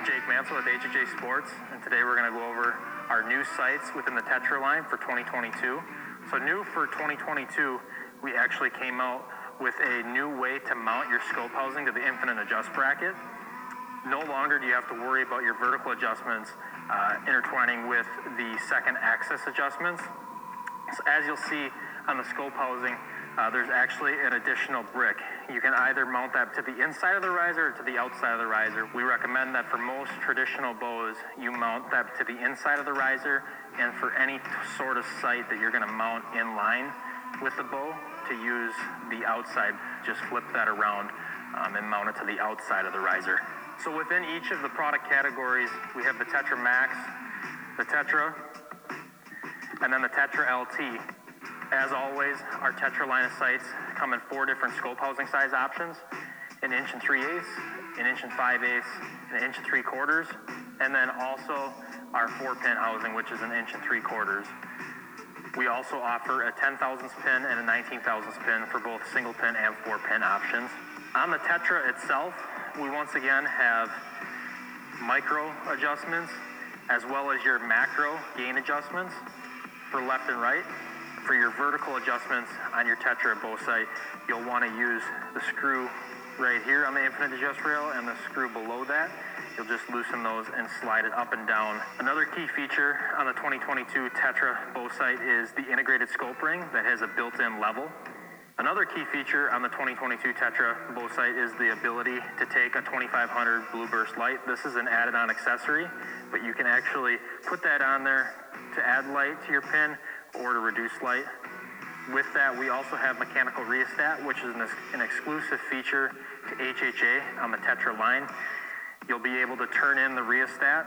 I'm Jake Mansell with HHA Sports, and today we're going to go over our new sights within the Tetra line for 2022. So, new for 2022, we actually came out with a new way to mount your scope housing to the infinite adjust bracket. No longer do you have to worry about your vertical adjustments uh, intertwining with the second axis adjustments. So, as you'll see on the scope housing, uh, there's actually an additional brick. You can either mount that to the inside of the riser or to the outside of the riser. We recommend that for most traditional bows, you mount that to the inside of the riser, and for any sort of sight that you're going to mount in line with the bow, to use the outside, just flip that around um, and mount it to the outside of the riser. So within each of the product categories, we have the Tetra Max, the Tetra, and then the Tetra LT. As always, our Tetra line of sights come in four different scope housing size options, an inch and three eighths, an inch and five eighths, an inch and three quarters, and then also our four pin housing, which is an inch and three quarters. We also offer a 10 thousandths pin and a 19 thousandths pin for both single pin and four pin options. On the Tetra itself, we once again have micro adjustments as well as your macro gain adjustments for left and right. For your vertical adjustments on your Tetra bow sight, you'll want to use the screw right here on the infinite adjust rail and the screw below that. You'll just loosen those and slide it up and down. Another key feature on the 2022 Tetra bow sight is the integrated scope ring that has a built-in level. Another key feature on the 2022 Tetra bow sight is the ability to take a 2500 blue burst light. This is an added on accessory, but you can actually put that on there to add light to your pin or to reduce light. With that, we also have mechanical rheostat, which is an, an exclusive feature to HHA on the Tetra line. You'll be able to turn in the rheostat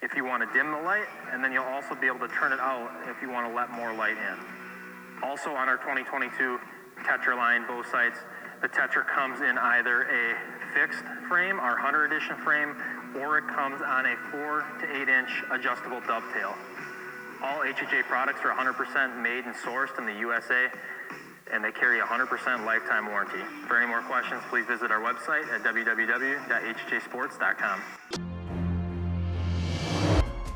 if you want to dim the light, and then you'll also be able to turn it out if you want to let more light in. Also on our 2022 Tetra line bow sights, the Tetra comes in either a fixed frame, our Hunter Edition frame, or it comes on a 4 to 8 inch adjustable dovetail. All HHA products are 100% made and sourced in the USA, and they carry 100% lifetime warranty. For any more questions, please visit our website at www.hhasports.com.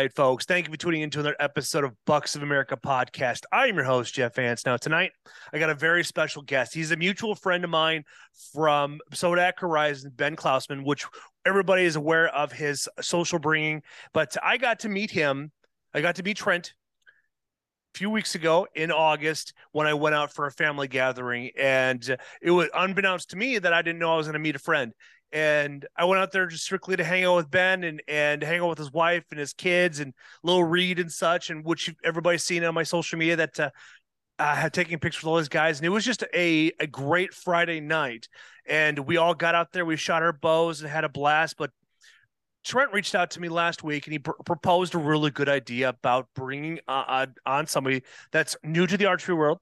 Right, folks. Thank you for tuning into another episode of Bucks of America podcast. I am your host, Jeff Vance. Now, tonight, I got a very special guest. He's a mutual friend of mine from Sodak Horizon, Ben Klausman, which everybody is aware of his social bringing. But I got to meet him. I got to meet Trent a few weeks ago in August when I went out for a family gathering. And it was unbeknownst to me that I didn't know I was going to meet a friend. And I went out there just strictly to hang out with Ben and and hang out with his wife and his kids and little Reed and such, and which everybody's seen on my social media that uh, I had taken pictures with all those guys, and it was just a a great Friday night. And we all got out there, we shot our bows and had a blast. But Trent reached out to me last week, and he pr- proposed a really good idea about bringing uh, on somebody that's new to the archery world,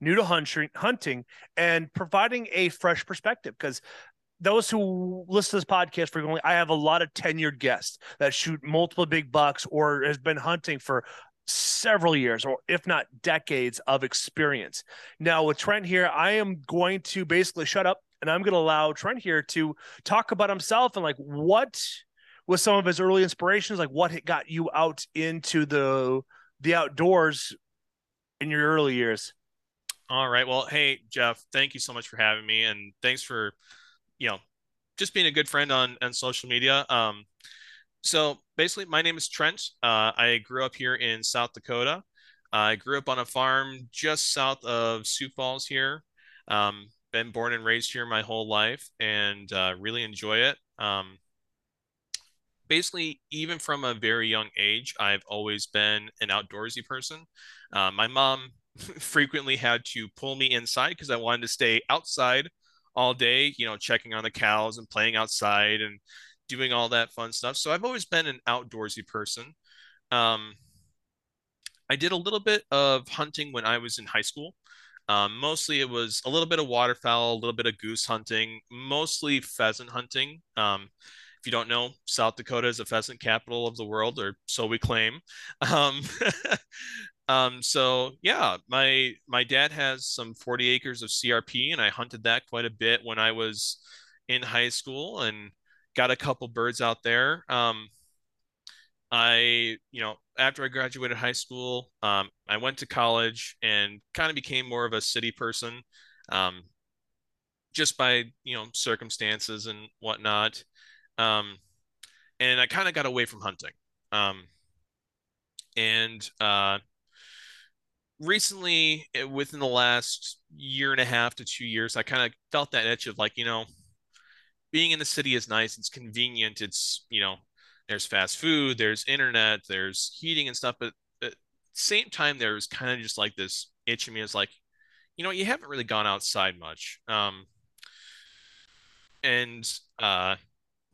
new to hunting, hunting, and providing a fresh perspective because those who listen to this podcast frequently, I have a lot of tenured guests that shoot multiple big bucks or has been hunting for several years or if not decades of experience. Now with Trent here, I am going to basically shut up and I'm going to allow Trent here to talk about himself and like what was some of his early inspirations, like what got you out into the the outdoors in your early years. All right. Well, hey Jeff, thank you so much for having me and thanks for you know, just being a good friend on on social media. Um, so basically, my name is Trent. Uh, I grew up here in South Dakota. I grew up on a farm just south of Sioux Falls here. Um, been born and raised here my whole life, and uh, really enjoy it. Um, basically, even from a very young age, I've always been an outdoorsy person. Uh, my mom frequently had to pull me inside because I wanted to stay outside all day, you know, checking on the cows and playing outside and doing all that fun stuff. So I've always been an outdoorsy person. Um, I did a little bit of hunting when I was in high school. Um, mostly it was a little bit of waterfowl, a little bit of goose hunting, mostly pheasant hunting. Um, if you don't know, South Dakota is the pheasant capital of the world, or so we claim. Um, Um, so yeah, my my dad has some 40 acres of CRP, and I hunted that quite a bit when I was in high school, and got a couple birds out there. Um, I, you know, after I graduated high school, um, I went to college and kind of became more of a city person, um, just by you know circumstances and whatnot. Um, and I kind of got away from hunting. Um, and uh, recently eh, within the last year and a half to two years i kind of felt that itch of like you know being in the city is nice it's convenient it's you know there's fast food there's internet there's heating and stuff but at the same time there's kind of just like this itch in me is like you know you haven't really gone outside much um and uh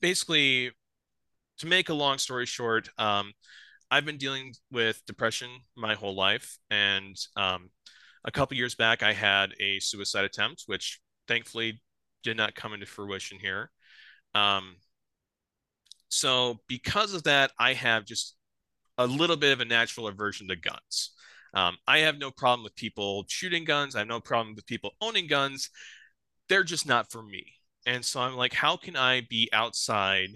basically to make a long story short um I've been dealing with depression my whole life, and um, a couple years back, I had a suicide attempt, which thankfully did not come into fruition here. Um, so because of that, I have just a little bit of a natural aversion to guns. Um, I have no problem with people shooting guns. I have no problem with people owning guns. They're just not for me. And so I'm like, how can I be outside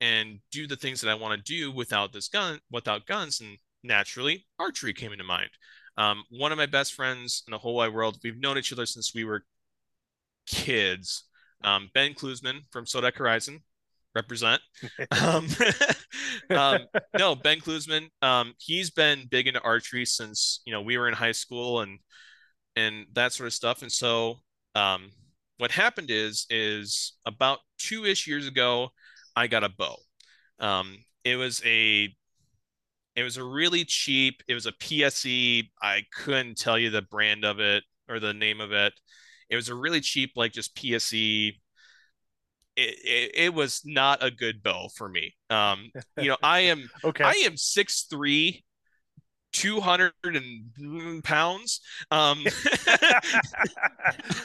and do the things that I want to do without this gun, without guns. And naturally, archery came into mind. Um, one of my best friends in the whole wide world, we've known each other since we were kids. Um, ben Klusman from Sodak Horizon, represent. um, um, no, Ben Klusman, um, he's been big into archery since you know we were in high school and and that sort of stuff. And so um, what happened is is about two ish years ago, I got a bow. Um, it was a it was a really cheap. It was a PSE. I couldn't tell you the brand of it or the name of it. It was a really cheap, like just PSE. It, it, it was not a good bow for me. Um, you know, I am okay. I am six three, 200 and pounds. Um,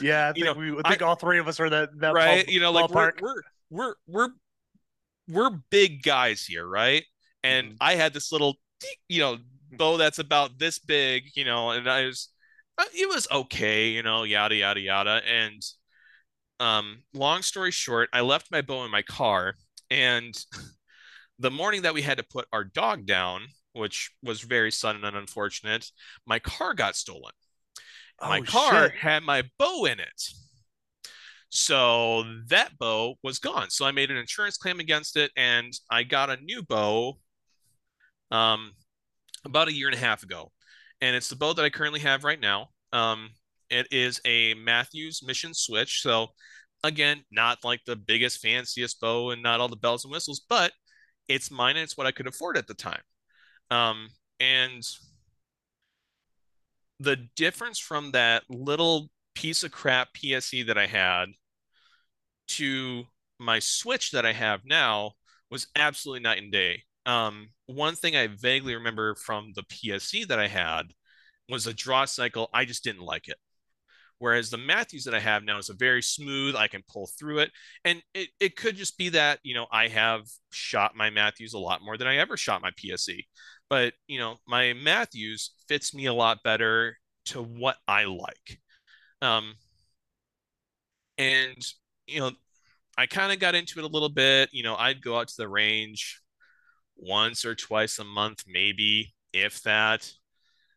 yeah, I think, you know, we, I think I, all three of us are that, that right. Ball, you know, like we're, we're, we're, we're we're big guys here, right? And mm-hmm. I had this little, you know, bow that's about this big, you know, and I was, uh, it was okay, you know, yada yada yada. And um, long story short, I left my bow in my car, and the morning that we had to put our dog down, which was very sudden and unfortunate, my car got stolen. Oh, my car shit. had my bow in it. So that bow was gone. So I made an insurance claim against it and I got a new bow um, about a year and a half ago. And it's the bow that I currently have right now. Um, it is a Mathews Mission Switch. So again, not like the biggest, fanciest bow and not all the bells and whistles, but it's mine and it's what I could afford at the time. Um, and the difference from that little piece of crap PSE that I had to my Switch that I have now was absolutely night and day. Um, one thing I vaguely remember from the PSE that I had was a draw cycle. I just didn't like it. Whereas the Mathews that I have now is a very smooth, I can pull through it. And it, it could just be that, you know, I have shot my Mathews a lot more than I ever shot my PSE. But, you know, my Mathews fits me a lot better to what I like. Um, and, you know, I kind of got into it a little bit. You know, I'd go out to the range once or twice a month, maybe, if that.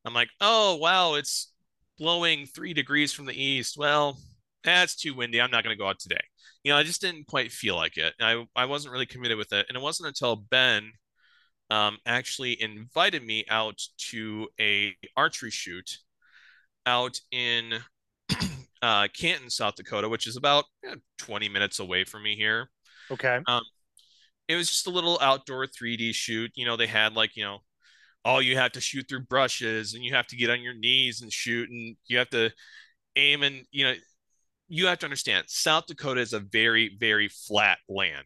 I'm like, oh, wow, it's blowing three degrees from the east. Well, that's too windy. I'm not going to go out today. You know, I just didn't quite feel like it. I, I wasn't really committed with it. And it wasn't until Ben um, actually invited me out to a archery shoot out in uh, Canton, South Dakota, which is about 20 minutes away from me here. Okay. Um, it was just a little outdoor 3D shoot. You know, they had like, you know, oh, you have to shoot through brushes and you have to get on your knees and shoot and you have to aim and, you know, you have to understand South Dakota is a very, very flat land.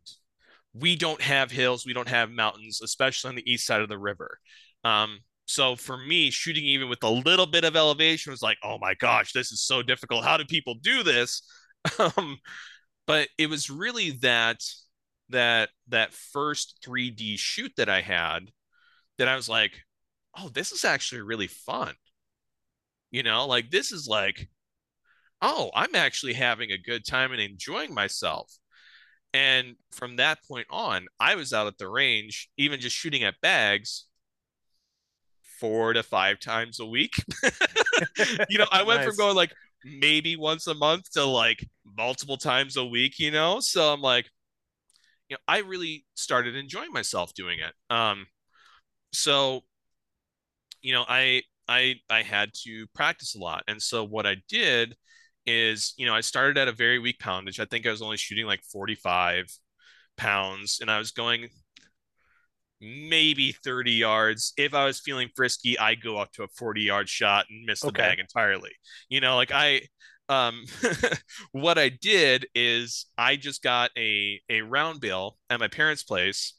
We don't have hills, we don't have mountains, especially on the east side of the river. Um, so for me, shooting even with a little bit of elevation was like, oh my gosh, this is so difficult. How do people do this? Um, but it was really that that that first 3D shoot that I had that I was like, oh, this is actually really fun. You know, like this is like, oh, I'm actually having a good time and enjoying myself. And from that point on, I was out at the range, even just shooting at bags four to five times a week. you know, I went nice. from going like maybe once a month to like multiple times a week, you know? So I'm like, you know, I really started enjoying myself doing it. Um, so, you know, I, I, I had to practice a lot. And so what I did is, you know, I started at a very weak poundage. I think I was only shooting like 45 pounds and I was going maybe 30 yards. If I was feeling frisky, I'd go up to a 40 yard shot and miss the okay. bag entirely. You know, like I um what I did is I just got a a round bill at my parents' place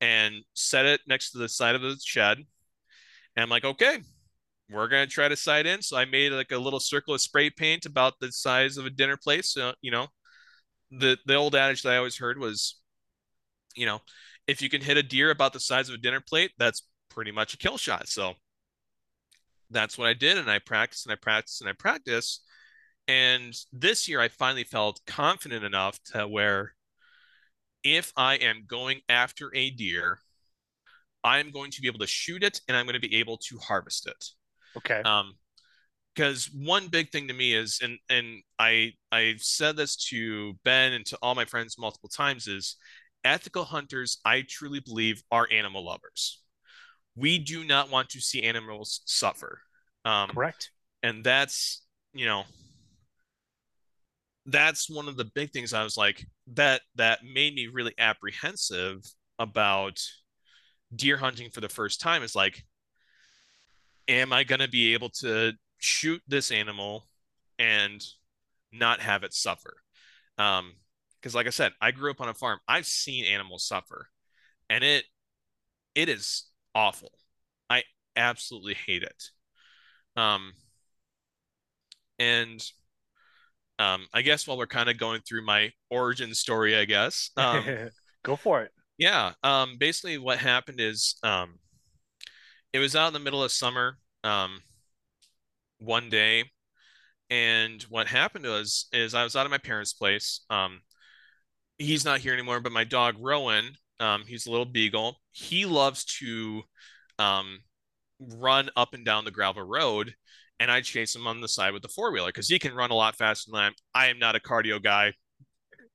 and set it next to the side of the shed. And I'm like, okay, we're gonna try to sight in. So I made like a little circle of spray paint about the size of a dinner plate. So, you know, the the old adage that I always heard was, you know, if you can hit a deer about the size of a dinner plate, that's pretty much a kill shot. So that's what I did. And I practiced and I practiced and I practiced. And this year I finally felt confident enough to where if I am going after a deer, I'm going to be able to shoot it and I'm going to be able to harvest it. Okay. Um, because one big thing to me is, and and I I've said this to Ben and to all my friends multiple times is ethical hunters, I truly believe, are animal lovers. We do not want to see animals suffer. Um, Correct. And that's, you know, that's one of the big things I was like, that that made me really apprehensive about deer hunting for the first time is like, am I going to be able to shoot this animal and not have it suffer? Um, because like I said, I grew up on a farm. I've seen animals suffer, and it it is awful. I absolutely hate it. Um, and um, I guess while we're kind of going through my origin story, I guess um, go for it. Yeah. Um, basically, what happened is um, it was out in the middle of summer. Um, one day, and what happened was is I was out at my parents' place. Um, he's not here anymore, but my dog Rowan, um, he's a little beagle. He loves to um, run up and down the gravel road, and I chase him on the side with the four wheeler because he can run a lot faster than I am. I am not a cardio guy.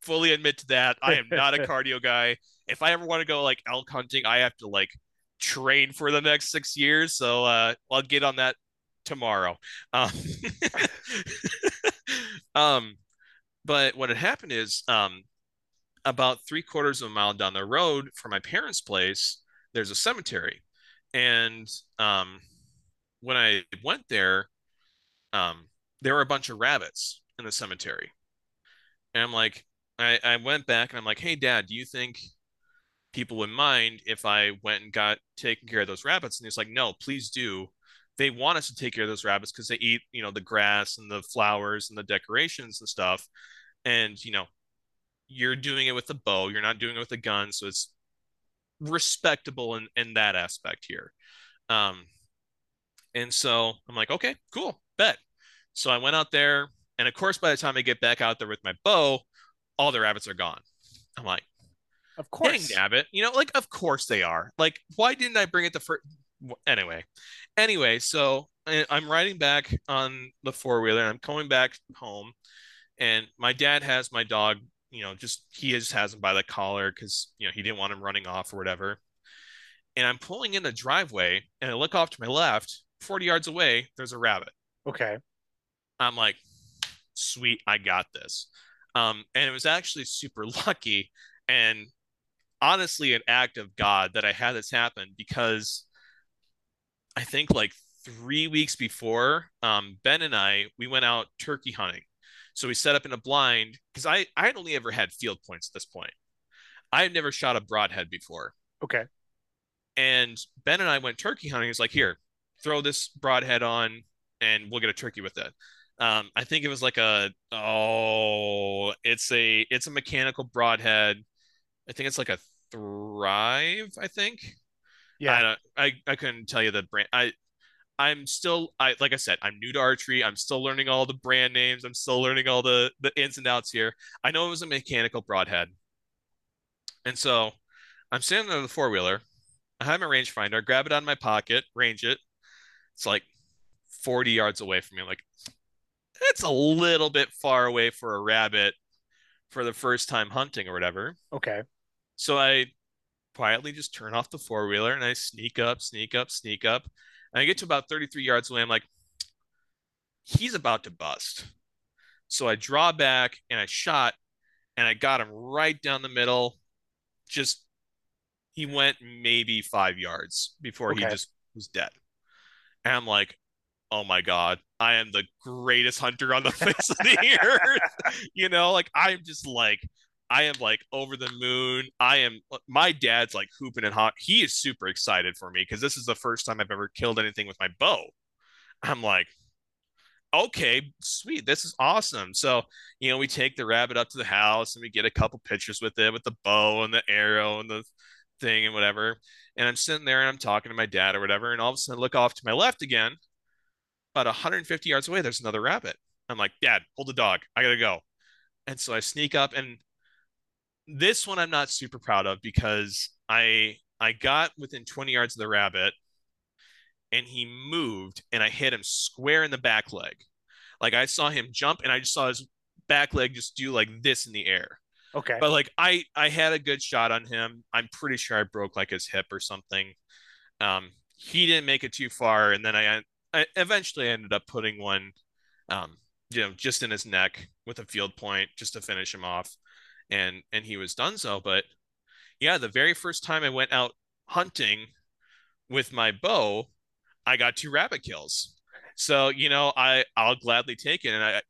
Fully admit to that. I am not a cardio guy. If I ever want to go like elk hunting, I have to like train for the next six years. So uh, I'll get on that tomorrow. Um, um but what had happened is um, about three quarters of a mile down the road from my parents' place, there's a cemetery. And um, when I went there, um, there were a bunch of rabbits in the cemetery. And I'm like, I, I went back and I'm like, hey, dad, do you think people would mind if I went and got taken care of those rabbits? And he's like, no, please do. They want us to take care of those rabbits because they eat, you know, the grass and the flowers and the decorations and stuff. And, you know, you're doing it with a bow, you're not doing it with a gun. So it's respectable in, in that aspect here. Um, and so I'm like, okay, cool, bet. So I went out there, and of course, by the time I get back out there with my bow, all the rabbits are gone. I'm like, of course, dang it, you know, like of course they are. Like, why didn't I bring it the first? Anyway, anyway, so I'm riding back on the four wheeler, and I'm coming back home, and my dad has my dog. You know, just he just has him by the collar because you know he didn't want him running off or whatever. And I'm pulling in the driveway, and I look off to my left, 40 yards away. There's a rabbit. Okay. I'm like, sweet, I got this. Um, and it was actually super lucky and honestly an act of God that I had this happen because I think like three weeks before, um, Ben and I we went out turkey hunting. So we set up in a blind because I I had only ever had field points at this point. I had never shot a broadhead before. Okay. And Ben and I went turkey hunting. He's like, here, throw this broadhead on, and we'll get a turkey with it. Um, I think it was like a oh, it's a it's a mechanical broadhead. I think it's like a Thrive. I think. Yeah. I, I I couldn't tell you the brand. I I'm still I like I said I'm new to archery. I'm still learning all the brand names. I'm still learning all the the ins and outs here. I know it was a mechanical broadhead, and so I'm standing on the four wheeler. I have my rangefinder. Grab it out of my pocket. Range it. It's like 40 yards away from me. I'm like, it's a little bit far away for a rabbit for the first time hunting or whatever. Okay. So I quietly just turn off the four wheeler and I sneak up, sneak up, sneak up. And I get to about 33 yards away. I'm like, he's about to bust. So I draw back and I shot and I got him right down the middle. Just he went maybe five yards before okay. he just was dead. And I'm like, oh my god i am the greatest hunter on the face of the earth you know like i'm just like i am like over the moon i am uh, my dad's like hooping and hot he is super excited for me because this is the first time i've ever killed anything with my bow i'm like okay sweet this is awesome so you know we take the rabbit up to the house and we get a couple pictures with it with the bow and the arrow and the thing and whatever and i'm sitting there and i'm talking to my dad or whatever and all of a sudden I look off to my left again about 150 yards away, there's another rabbit. I'm like, Dad, hold the dog. I gotta go. And so I sneak up, and this one I'm not super proud of because I I got within 20 yards of the rabbit, and he moved, and I hit him square in the back leg. Like I saw him jump, and I just saw his back leg just do like this in the air. Okay. But like I I had a good shot on him. I'm pretty sure I broke like his hip or something. Um, he didn't make it too far, and then I I eventually ended up putting one, um, you know, just in his neck with a field point just to finish him off, and and he was done so. But yeah, the very first time I went out hunting with my bow, I got two rabbit kills. So you know, I I'll gladly take it, and I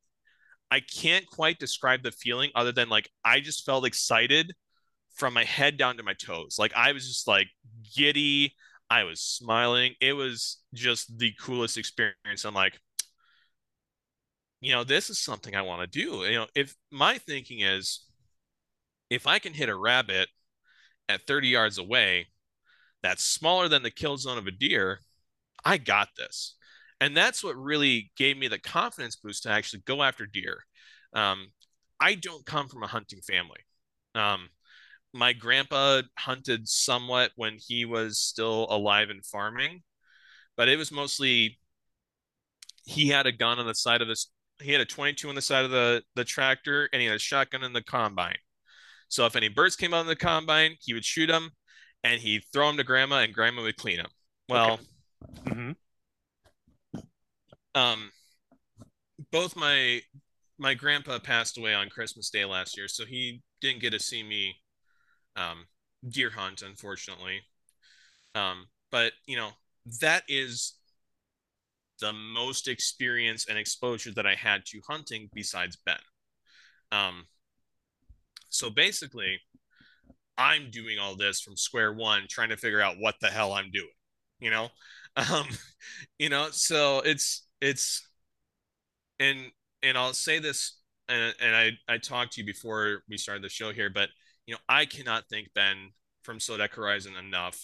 I can't quite describe the feeling other than like I just felt excited from my head down to my toes. Like I was just like giddy. I was smiling. It was just the coolest experience. I'm like, you know, this is something I want to do. You know, if my thinking is if I can hit a rabbit at 30 yards away, that's smaller than the kill zone of a deer, I got this. And that's what really gave me the confidence boost to actually go after deer. Um, I don't come from a hunting family. Um, my grandpa hunted somewhat when he was still alive and farming, but it was mostly he had a gun on the side of this. He had a 22 on the side of the the tractor, and he had a shotgun in the combine. So if any birds came out in the combine, he would shoot them, and he'd throw them to grandma, and grandma would clean them. Well, okay. mm-hmm. um, both my my grandpa passed away on Christmas Day last year, so he didn't get to see me um, deer hunt, unfortunately. Um, but you know, that is the most experience and exposure that I had to hunting besides Ben. Um, so basically, I'm doing all this from square one, trying to figure out what the hell I'm doing. You know, um, you know, so it's it's and and I'll say this, and and I I talked to you before we started the show here, but you know, I cannot thank Ben from Sodak Horizon enough.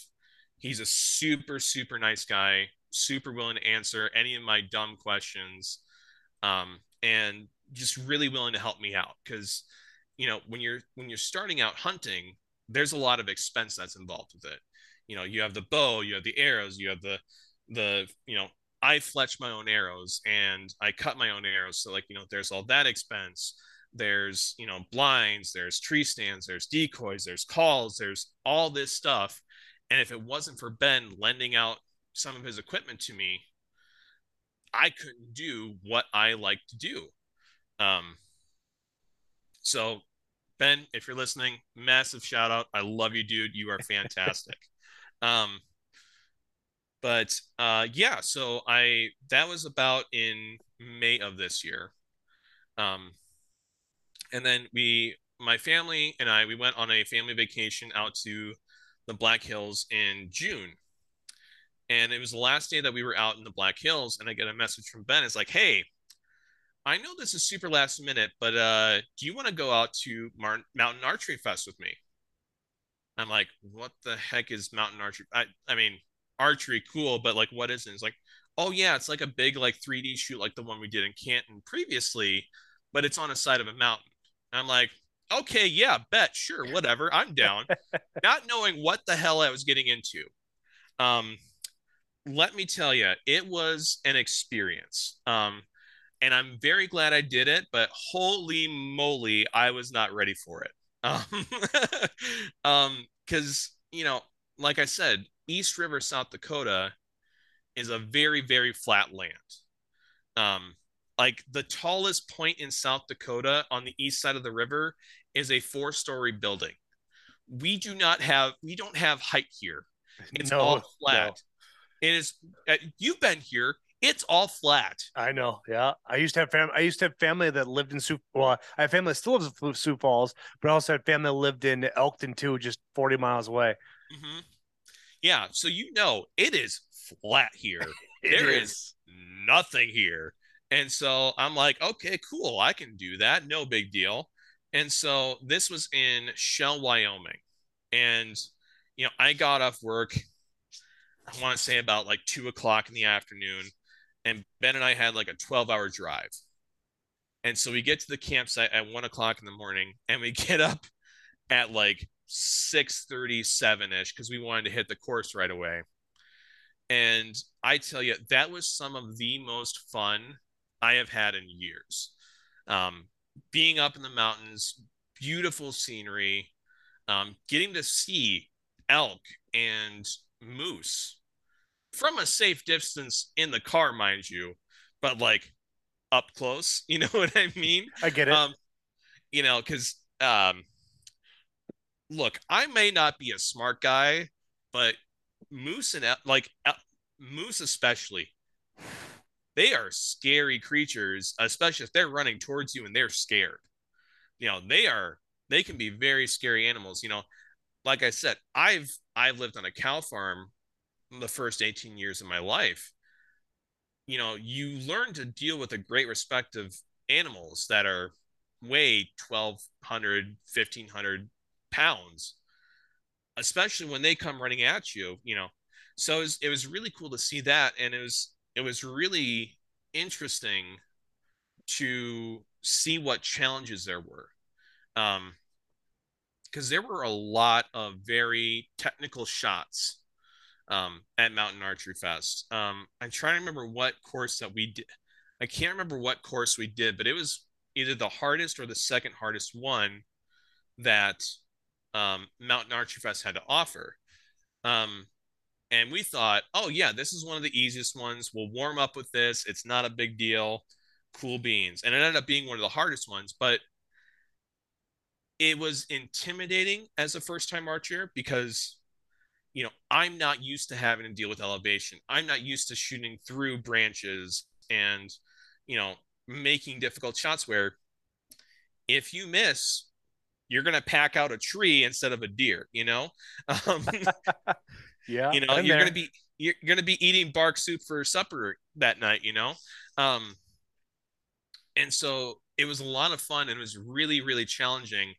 He's a super super nice guy, super willing to answer any of my dumb questions, um, and just really willing to help me out because you know when you're when you're starting out hunting there's a lot of expense that's involved with it. You know you have the bow you have the arrows you have the the you know i fletch my own arrows and i cut my own arrows. So like you know there's all that expense. There's you know blinds there's tree stands there's decoys there's calls there's all this stuff. And if it wasn't for ben lending out some of his equipment to me i couldn't do what i like to do. Um so ben if you're listening massive shout out. I love you dude. You are fantastic. Um but uh yeah so i that was about in may of this year. Um and then we my family and i we went on a family vacation out to the black hills in june. And it was the last day that we were out in the black hills. And i get a message from ben. It's like hey i know this is super last minute but uh do you want to go out to Mar- mountain archery fest with me i'm like what the heck is mountain archery i i mean archery cool but like what is it it's like oh yeah it's like a big like 3d shoot like the one we did in canton previously but it's on a side of a mountain I'm like, okay, yeah, bet, sure, whatever, I'm down. Not knowing what the hell I was getting into. Um, let me tell you, it was an experience. Um, and I'm very glad I did it, but holy moly, I was not ready for it. Um, um, because you know, like I said, East River, South Dakota is a very, very flat land. Um, like the tallest point in South Dakota on the east side of the river is a four story building. We do not have, we don't have height here. It's no, all flat. No. It is, uh, you've been here. It's all flat. I know. Yeah. I used to have family. I used to have family that lived in Sioux. Well, I have family that still lives in Sioux Falls, but I also had family that lived in Elkton too, just 40 miles away. Mm-hmm. Yeah. So, you know, it is flat here. there is. is nothing here. And so I'm like, okay, cool. I can do that. No big deal. And so this was in Shell, Wyoming. And, you know, I got off work, I want to say about like two o'clock in the afternoon. And Ben and I had like a 12 hour drive. And so we get to the campsite at one o'clock in the morning and we get up at like 6:37 ish because we wanted to hit the course right away. And I tell you, that was some of the most fun I have had in years. Um, being up in the mountains, beautiful scenery, um, getting to see elk and moose from a safe distance in the car, mind you, but like up close. You know what I mean? I get it. Um, you know, because um, look, I may not be a smart guy, but moose and like moose especially they are scary creatures, especially if they're running towards you and they're scared. You know, they are they can be very scary animals. You know, like I said, I've I've lived on a cow farm the first 18 years of my life. You know, you learn to deal with a great respect of animals that are weigh 1200 1500 pounds especially when they come running at you you know so it was, it was really cool to see that and it was it was really interesting to see what challenges there were. Um, because there were a lot of very technical shots um, at Mountain Archery Fest. Um, I'm trying to remember what course that we did. I can't remember what course we did, but it was either the hardest or the second hardest one that um, Mountain Archery Fest had to offer. Um, and we thought, oh yeah, this is one of the easiest ones. We'll warm up with this. It's not a big deal. cool beans. And it ended up being one of the hardest ones, but it was intimidating as a first time archer because you know i'm not used to having to deal with elevation. I'm not used to shooting through branches and you know making difficult shots where if you miss you're going to pack out a tree instead of a deer you know? Um, yeah you know you're going to be you're going to be eating bark soup for supper that night you know? Um and so it was a lot of fun and it was really really challenging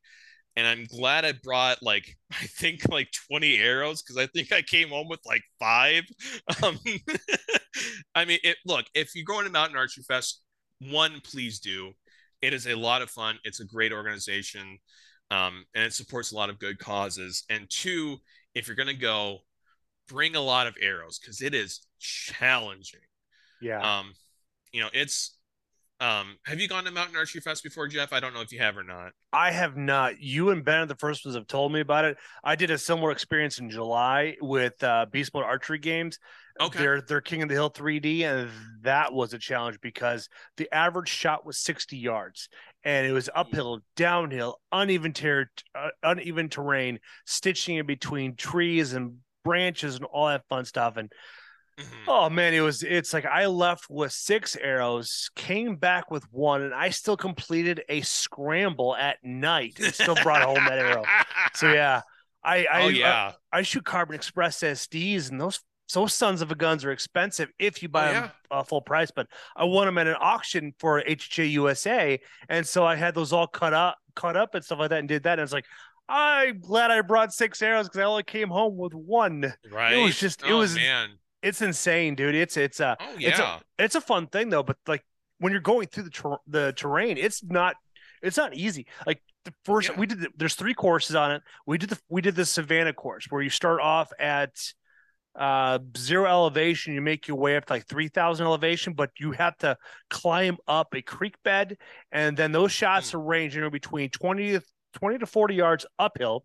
and i'm glad i brought like i think like 20 arrows because i think i came home with like five. Um, i mean it look if you're going to mountain archery fest one please do. It is a lot of fun. It's a great organization um, and it supports a lot of good causes. And two if you're going to go bring a lot of arrows because it is challenging. Yeah. Um you know it's um, have you gone to Mountain Archery Fest before, Jeff? I don't know if you have or not. I have not. You and Ben are the first ones have told me about it. I did a similar experience in July with uh, Beast Mode Archery Games. Okay. They're they're King of the Hill 3D, and that was a challenge because the average shot was 60 yards, and it was uphill, downhill, uneven ter- uh, uneven terrain, stitching in between trees and branches and all that fun stuff. And Mm-hmm. Oh man, it was it's like I left with six arrows, came back with one, and I still completed a scramble at night and still brought home that arrow. So yeah. I I, oh, yeah. I, I shoot Carbon Express SDs and those those sons of a guns are expensive if you buy oh, yeah. them uh, full price. But I won them at an auction for HJ USA, and so I had those all cut up, cut up and stuff like that, and did that. And it's like, I'm glad I brought six arrows because I only came home with one. Right. It was just, it oh, was man it's insane, dude. It's it's uh, oh, yeah. it's a it's a fun thing though. But like when you're going through the ter- the terrain, it's not it's not easy. Like the first yeah. we did the, there's three courses on it. We did the we did the Savannah course where you start off at uh zero elevation you make your way up to like 3000 elevation but you have to climb up a creek bed and then those shots mm. are ranging between 20 to 20 to 40 yards uphill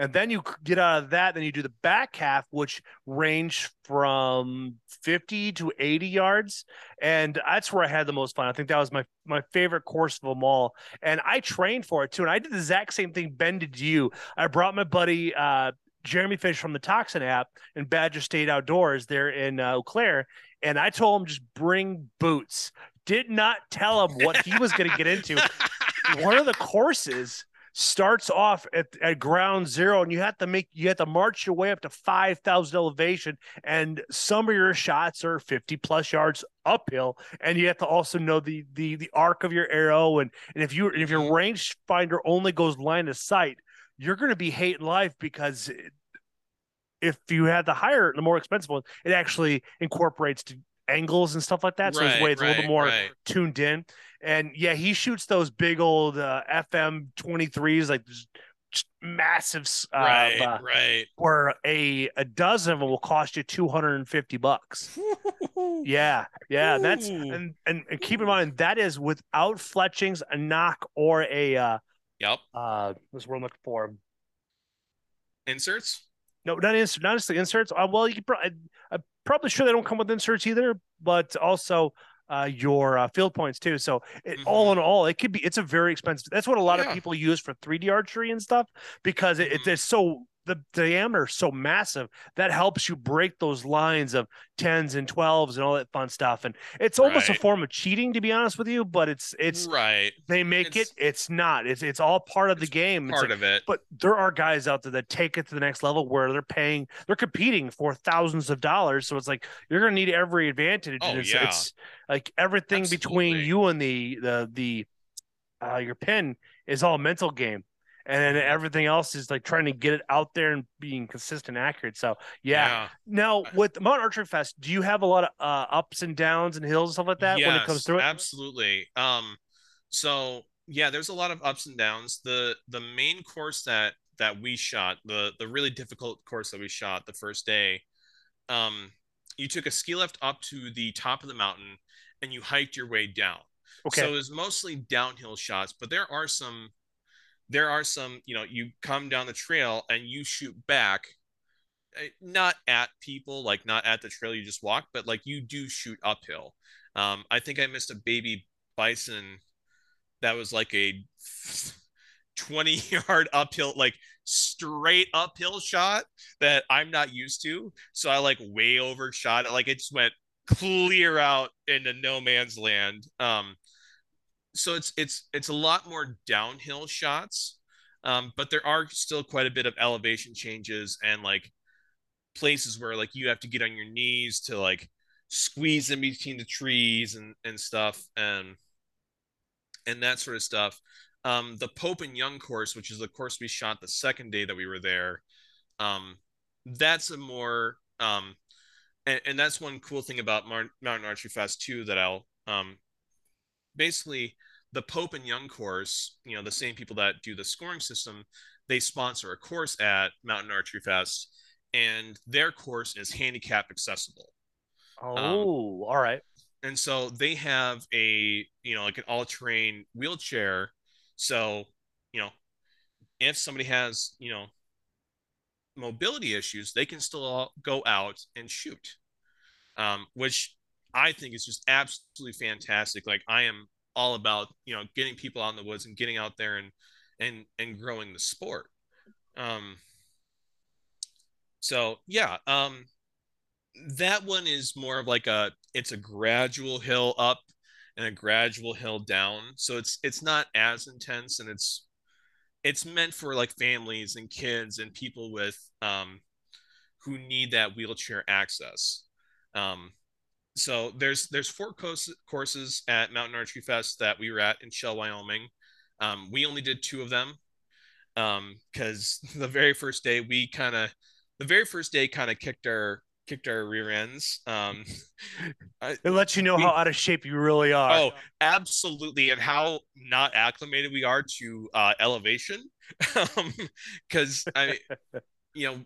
and then you get out of that, then you do the back half, which range from 50 to 80 yards. And that's where I had the most fun. I think that was my, my favorite course of them all. And I trained for it too. And I did the exact same thing Ben did you. I brought my buddy uh, Jeremy Fish from the Toxin app and Badger State Outdoors there in uh, Eau Claire. And I told him just bring boots. Did not tell him what he was going to get into. One of the courses starts off at, at ground zero and you have to make you have to march your way up to 5000 elevation and some of your shots are 50 plus yards uphill and you have to also know the the the arc of your arrow and and if you if your range finder only goes line of sight you're going to be hating life because if you have the higher the more expensive one it actually incorporates to angles and stuff like that so right, it's way it's right, a little bit more right. tuned in and yeah, he shoots those big old uh, FM 23s, like massive. Uh, right, uh, right. Where a, a dozen of them will cost you 250 bucks. yeah, yeah. That's and, and, and keep in mind that is without fletchings, a nock, or a uh, yep. Uh, what's what I'm looking for? Inserts. No, not inserts. Not just the inserts. Uh, well, you can probably. I'm probably sure they don't come with inserts either, but also uh, your uh, field points too. So it, mm-hmm. all in all, it could be it's a very expensive. That's what a lot yeah. of people use for 3D archery and stuff because it, mm-hmm. it's so the diameter so massive that helps you break those lines of 10s and 12s and all that fun stuff. And it's almost right. a form of cheating to be honest with you but it's it's right. they make it's, it it's not. It's it's all part of the game. Part like, of it. but there are guys out there that take it to the next level where they're paying they're competing for thousands of dollars. So it's like you're gonna need every advantage. Oh, it's, yeah. it's like everything Absolutely. between you and the the the uh, your pin is all mental game and then everything else is like trying to get it out there and being consistent accurate. So yeah, yeah. now with mount archery fest do you have a lot of uh, ups and downs and hills and stuff like that yes, when it comes through it? absolutely. Um so yeah there's a lot of ups and downs. The the main course that that we shot the the really difficult course that we shot the first day um you took a ski lift up to the top of the mountain and you hiked your way down. Okay. so it was mostly downhill shots but there are some there are some, you know, you come down the trail and you shoot back, eh, not at people, like not at the trail you just walked, but like you do shoot uphill. Um, I think I missed a baby bison that was like a 20 yard uphill, like straight uphill shot that I'm not used to. So I like way overshot it. Like it just went clear out into no man's land. Um, so it's it's it's a lot more downhill shots, um, but there are still quite a bit of elevation changes and like places where like you have to get on your knees to like squeeze in between the trees and and stuff and and that sort of stuff. Um, the Pope and Young course, which is the course we shot the second day that we were there, um, that's a more um, and, and that's one cool thing about Mar- Mountain Archery Fest too that I'll um, basically the Pope and Young course, you know, the same people that do the scoring system, they sponsor a course at Mountain Archery Fest, and their course is handicap accessible. Oh, um, all right. And so they have a, you know, like an all-terrain wheelchair. So, you know, if somebody has, you know, mobility issues, they can still go out and shoot, um, which I think is just absolutely fantastic. Like I am all about you know getting people out in the woods and getting out there and and and growing the sport. Um, so yeah, um, that one is more of like a it's a gradual hill up and a gradual hill down. So it's it's not as intense and it's it's meant for like families and kids and people with um who need that wheelchair access. Um so there's there's four course, courses at Mountain Archery Fest that we were at in Shell, Wyoming. Um, we only did two of them because um, the very first day we kind of the very first day kind of kicked our kicked our rear ends. Um, it lets you know we, how out of shape you really are. Oh, absolutely, and how not acclimated we are to uh, elevation. Because um, I, you know,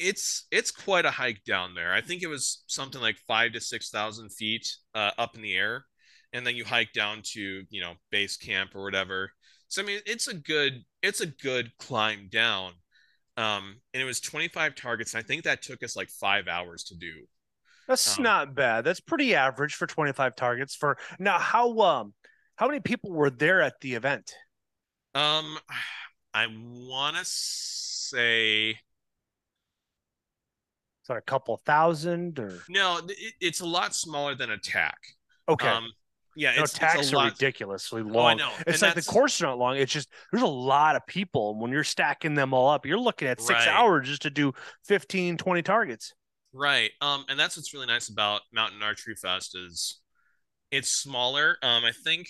it's it's quite a hike down there. I think it was something like five to six thousand feet uh, up in the air, and then you hike down to you know base camp or whatever. So I mean, it's a good it's a good climb down. Um, and it was 25 targets. And I think that took us like five hours to do. That's um, not bad. That's pretty average for 25 targets. For now, how um how many people were there at the event? Um, I want to say that a couple thousand or no? It, it's a lot smaller than attack. Okay. Um, yeah, no, attacks are ridiculously long. Oh, I know. It's and like the course is not long. It's just there's a lot of people. When you're stacking them all up, you're looking at six right. hours just to do 15, 20 targets. Right. Um, and that's what's really nice about Mountain Archery Fest is it's smaller. Um, I think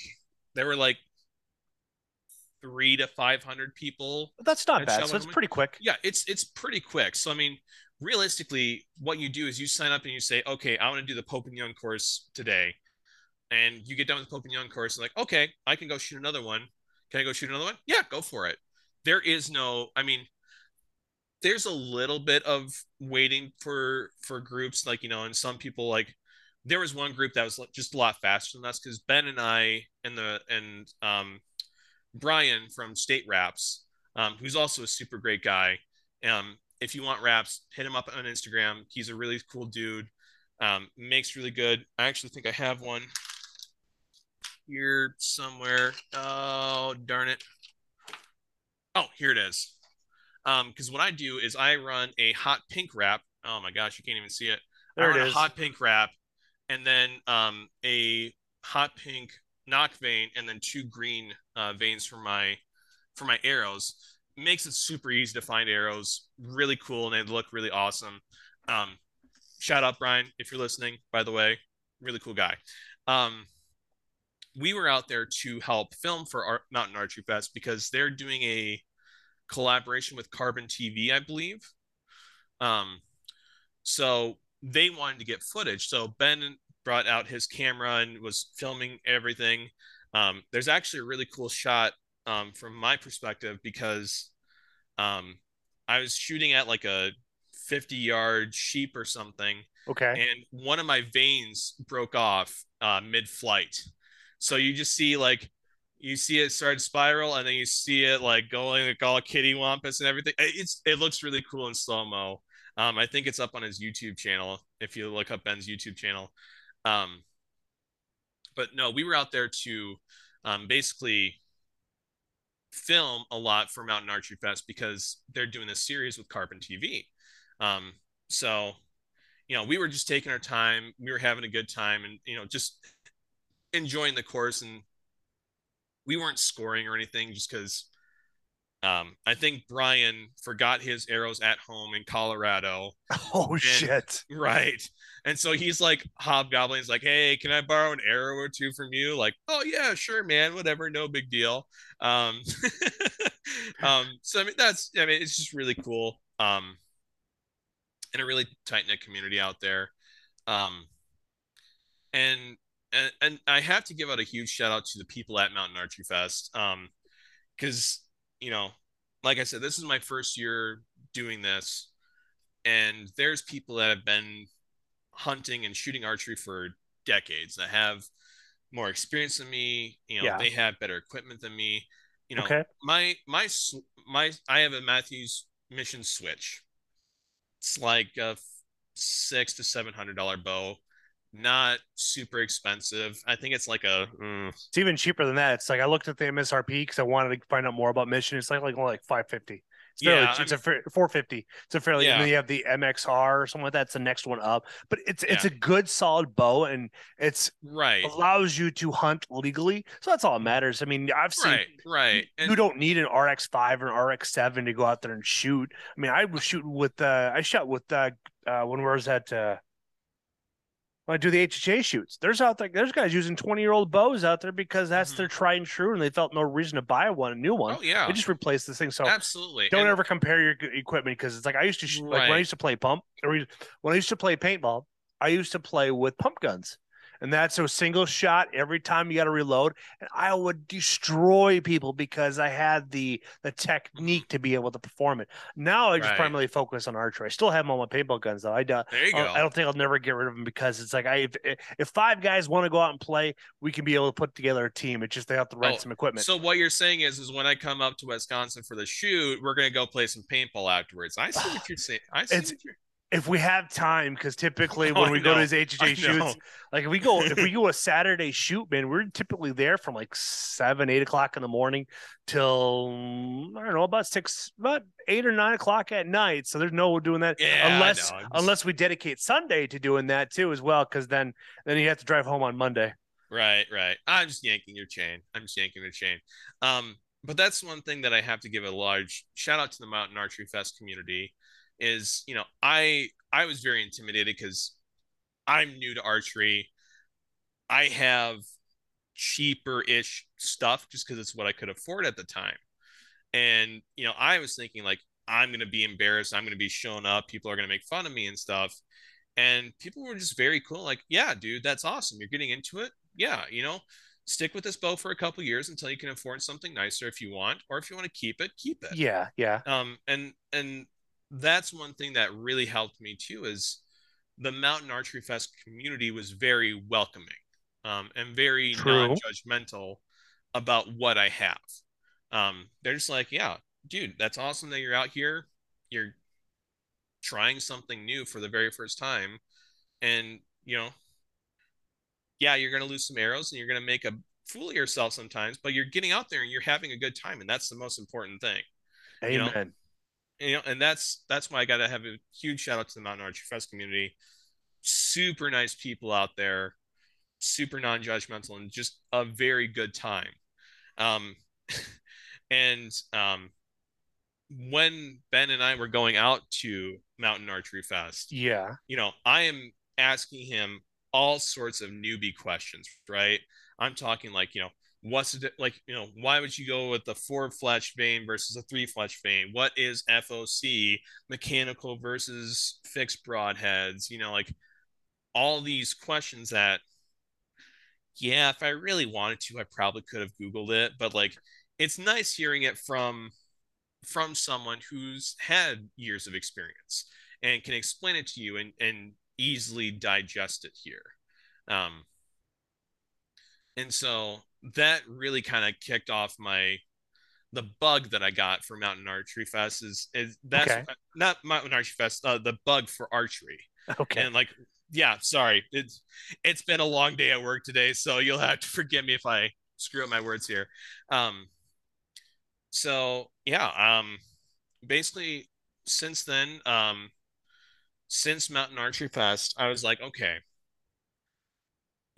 there were like three to five hundred people. That's not bad. So it's pretty quick. Yeah, it's it's pretty quick. So I mean, realistically, what you do is you sign up and you say, okay, I want to do the Pope and Young course today. And you get done with the Pope and Young course, and like, okay, I can go shoot another one. Can I go shoot another one? Yeah, go for it. There is no, I mean, there's a little bit of waiting for for groups, like you know, and some people like there was one group that was just a lot faster than us because Ben and I and the and um Brian from State Wraps, um, who's also a super great guy. Um, if you want wraps, hit him up on Instagram. He's a really cool dude. Um, makes really good. I actually think I have one here somewhere. Oh, darn it. Oh, here it is. Um, because what I do is I run a hot pink wrap. Oh my gosh, you can't even see it. There I it is. A hot pink wrap, and then um a hot pink nock vane, and then two green uh, vanes for my for my arrows makes it super easy to find arrows. Really cool, and they look really awesome. Um, shout out Brian if you're listening. By the way, really cool guy. Um, we were out there to help film for our Mountain Archery Fest because they're doing a collaboration with Carbon TV, I believe. Um, so they wanted to get footage. So Ben brought out his camera and was filming everything. Um, there's actually a really cool shot um, from my perspective because um, I was shooting at like a 50 yard sheep or something. Okay. And one of my vanes broke off uh, mid flight. So you just see like, you see it start spiral and then you see it like going like all kitty wampus and everything. It's, it looks really cool in slow mo. Um, I think it's up on his YouTube channel if you look up Ben's YouTube channel. Um, but no, we were out there to um, basically film a lot for Mountain Archery Fest because they're doing this series with Carbon TV. Um, so, you know, we were just taking our time. We were having a good time, and you know, just enjoying the course. And we weren't scoring or anything, just because um, I think Brian forgot his arrows at home in Colorado. Oh and, shit! Right, and so he's like hobgoblins, like, "Hey, can I borrow an arrow or two from you?" Like, "Oh yeah, sure, man, whatever, no big deal." Um, um, so I mean, that's I mean, it's just really cool. Um, and a really tight knit community out there. Um, and and and I have to give out a huge shout out to the people at Mountain Archery Fest. Um, because you know, like I said, this is my first year doing this, and there's people that have been hunting and shooting archery for decades that have more experience than me. You know, yeah. they have better equipment than me. You know, okay. my my my I have a Mathews Mission Switch. It's like a six to seven hundred dollar bow not super expensive. I think it's like a. Mm. It's even cheaper than that. It's like I looked at the MSRP because I wanted to find out more about Mission. It's like like only like five fifty. It's fairly, yeah, it's mean, a four fifty. It's a fairly. Yeah. And then you have the MXR or something like that. That's the next one up. But it's yeah. it's a good solid bow, and it's right allows you to hunt legally. So that's all that matters. I mean, I've seen right, right. You, you don't need an RX five or an RX seven to go out there and shoot. I mean, I was shooting with uh, I shot with uh, uh when we was at uh when I do the HHA shoots. There's out there, there's guys using 20 year old bows out there because that's mm-hmm. their tried and true, and they felt no reason to buy one, a new one. Oh yeah, they just replace this thing. So absolutely, don't and, ever compare your equipment because it's like I used to sh- right. like when I used to play pump or when I used to play paintball, I used to play with pump guns and that's a single shot every time you got to reload. And i would destroy people because i had the the technique to be able to perform it. Now i just right. primarily focus on archery. I still have them on my paintball guns though. I, uh, there you go. I don't think i'll never get rid of them because it's like i if, if five guys want to go out and play we can be able to put together a team. It's just they have to rent oh, some equipment. so what you're saying is is when i come up to wisconsin for the shoot we're going to go play some paintball afterwards. I see what you're saying i see what you're if we have time, because typically when oh, we know. go to his HHA shoots, like if we go if we go a Saturday shoot, man, we're typically there from like seven, eight o'clock in the morning till I don't know about six, about eight or nine o'clock at night. So there's no doing that yeah, unless unless we dedicate Sunday to doing that too as well, because then then you have to drive home on Monday. Right, right. I'm just yanking your chain. I'm just yanking your chain. Um, but that's one thing that I have to give a large shout out to the Mountain Archery Fest community is you know i i was very intimidated because i'm new to archery. I have cheaper ish stuff just because it's what i could afford at the time. And you know i was thinking like i'm going to be embarrassed. I'm going to be showing up. People are going to make fun of me and stuff. And people were just very cool like yeah dude that's awesome. You're getting into it. Yeah you know stick with this bow for a couple years until you can afford something nicer if you want or if you want to keep it keep it. Yeah yeah. Um and and that's one thing that really helped me too is the mountain archery fest community was very welcoming um, and very True. non-judgmental about what i have um, they're just like yeah dude that's awesome that you're out here you're trying something new for the very first time and you know yeah you're going to lose some arrows and you're going to make a fool of yourself sometimes but you're getting out there and you're having a good time and that's the most important thing amen you know? You know, and that's that's why I got to have a huge shout out to the Mountain Archery Fest community. Super nice people out there, super non-judgmental, and just a very good time. Um, and um, when Ben and I were going out to Mountain Archery Fest, yeah, you know, I am asking him all sorts of newbie questions, right? I'm talking like, you know, what's it like you know why would you go with the four fletch vane versus a three fletch vane? What is foc mechanical versus fixed broadheads? You know like all these questions that yeah if i really wanted to i probably could have googled it but like it's nice hearing it from from someone who's had years of experience and can explain it to you and and easily digest it here. Um and so that really kind of kicked off my the bug that I got for Mountain Archery Fest is is that's okay. not Mountain Archery Fest, uh, the bug for archery. Okay. And like yeah, sorry. It's it's been a long day at work today, so you'll have to forgive me if I screw up my words here. Um, so yeah, um, basically since then, um, since Mountain Archery Fest, I was like, okay,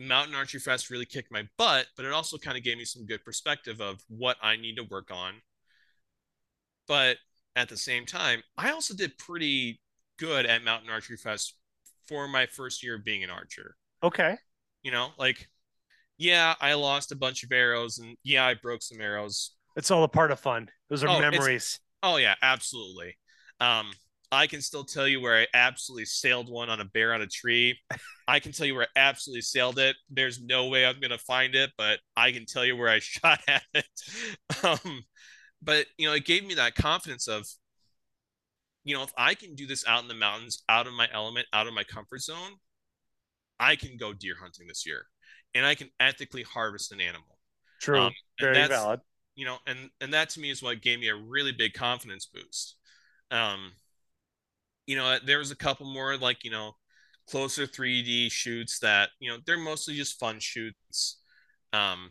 Mountain Archery Fest really kicked my butt, but it also kind of gave me some good perspective of what I need to work on. But at the same time, I also did pretty good at Mountain Archery Fest for my first year of being an archer. Okay. You know, like, yeah, I lost a bunch of arrows and yeah, I broke some arrows. It's all a part of fun. Those are oh, memories. Oh, yeah, absolutely. Um, I can still tell you where I absolutely sailed one on a bear on a tree. I can tell you where I absolutely sailed it. There's no way I'm gonna find it, but I can tell you where I shot at it. Um, but you know, it gave me that confidence of, you know, if I can do this out in the mountains, out of my element, out of my comfort zone, I can go deer hunting this year, and I can ethically harvest an animal. True, um, very valid. You know, and and that to me is what gave me a really big confidence boost. Um, you know, there was a couple more like, you know, closer 3D shoots that, you know, they're mostly just fun shoots. Um,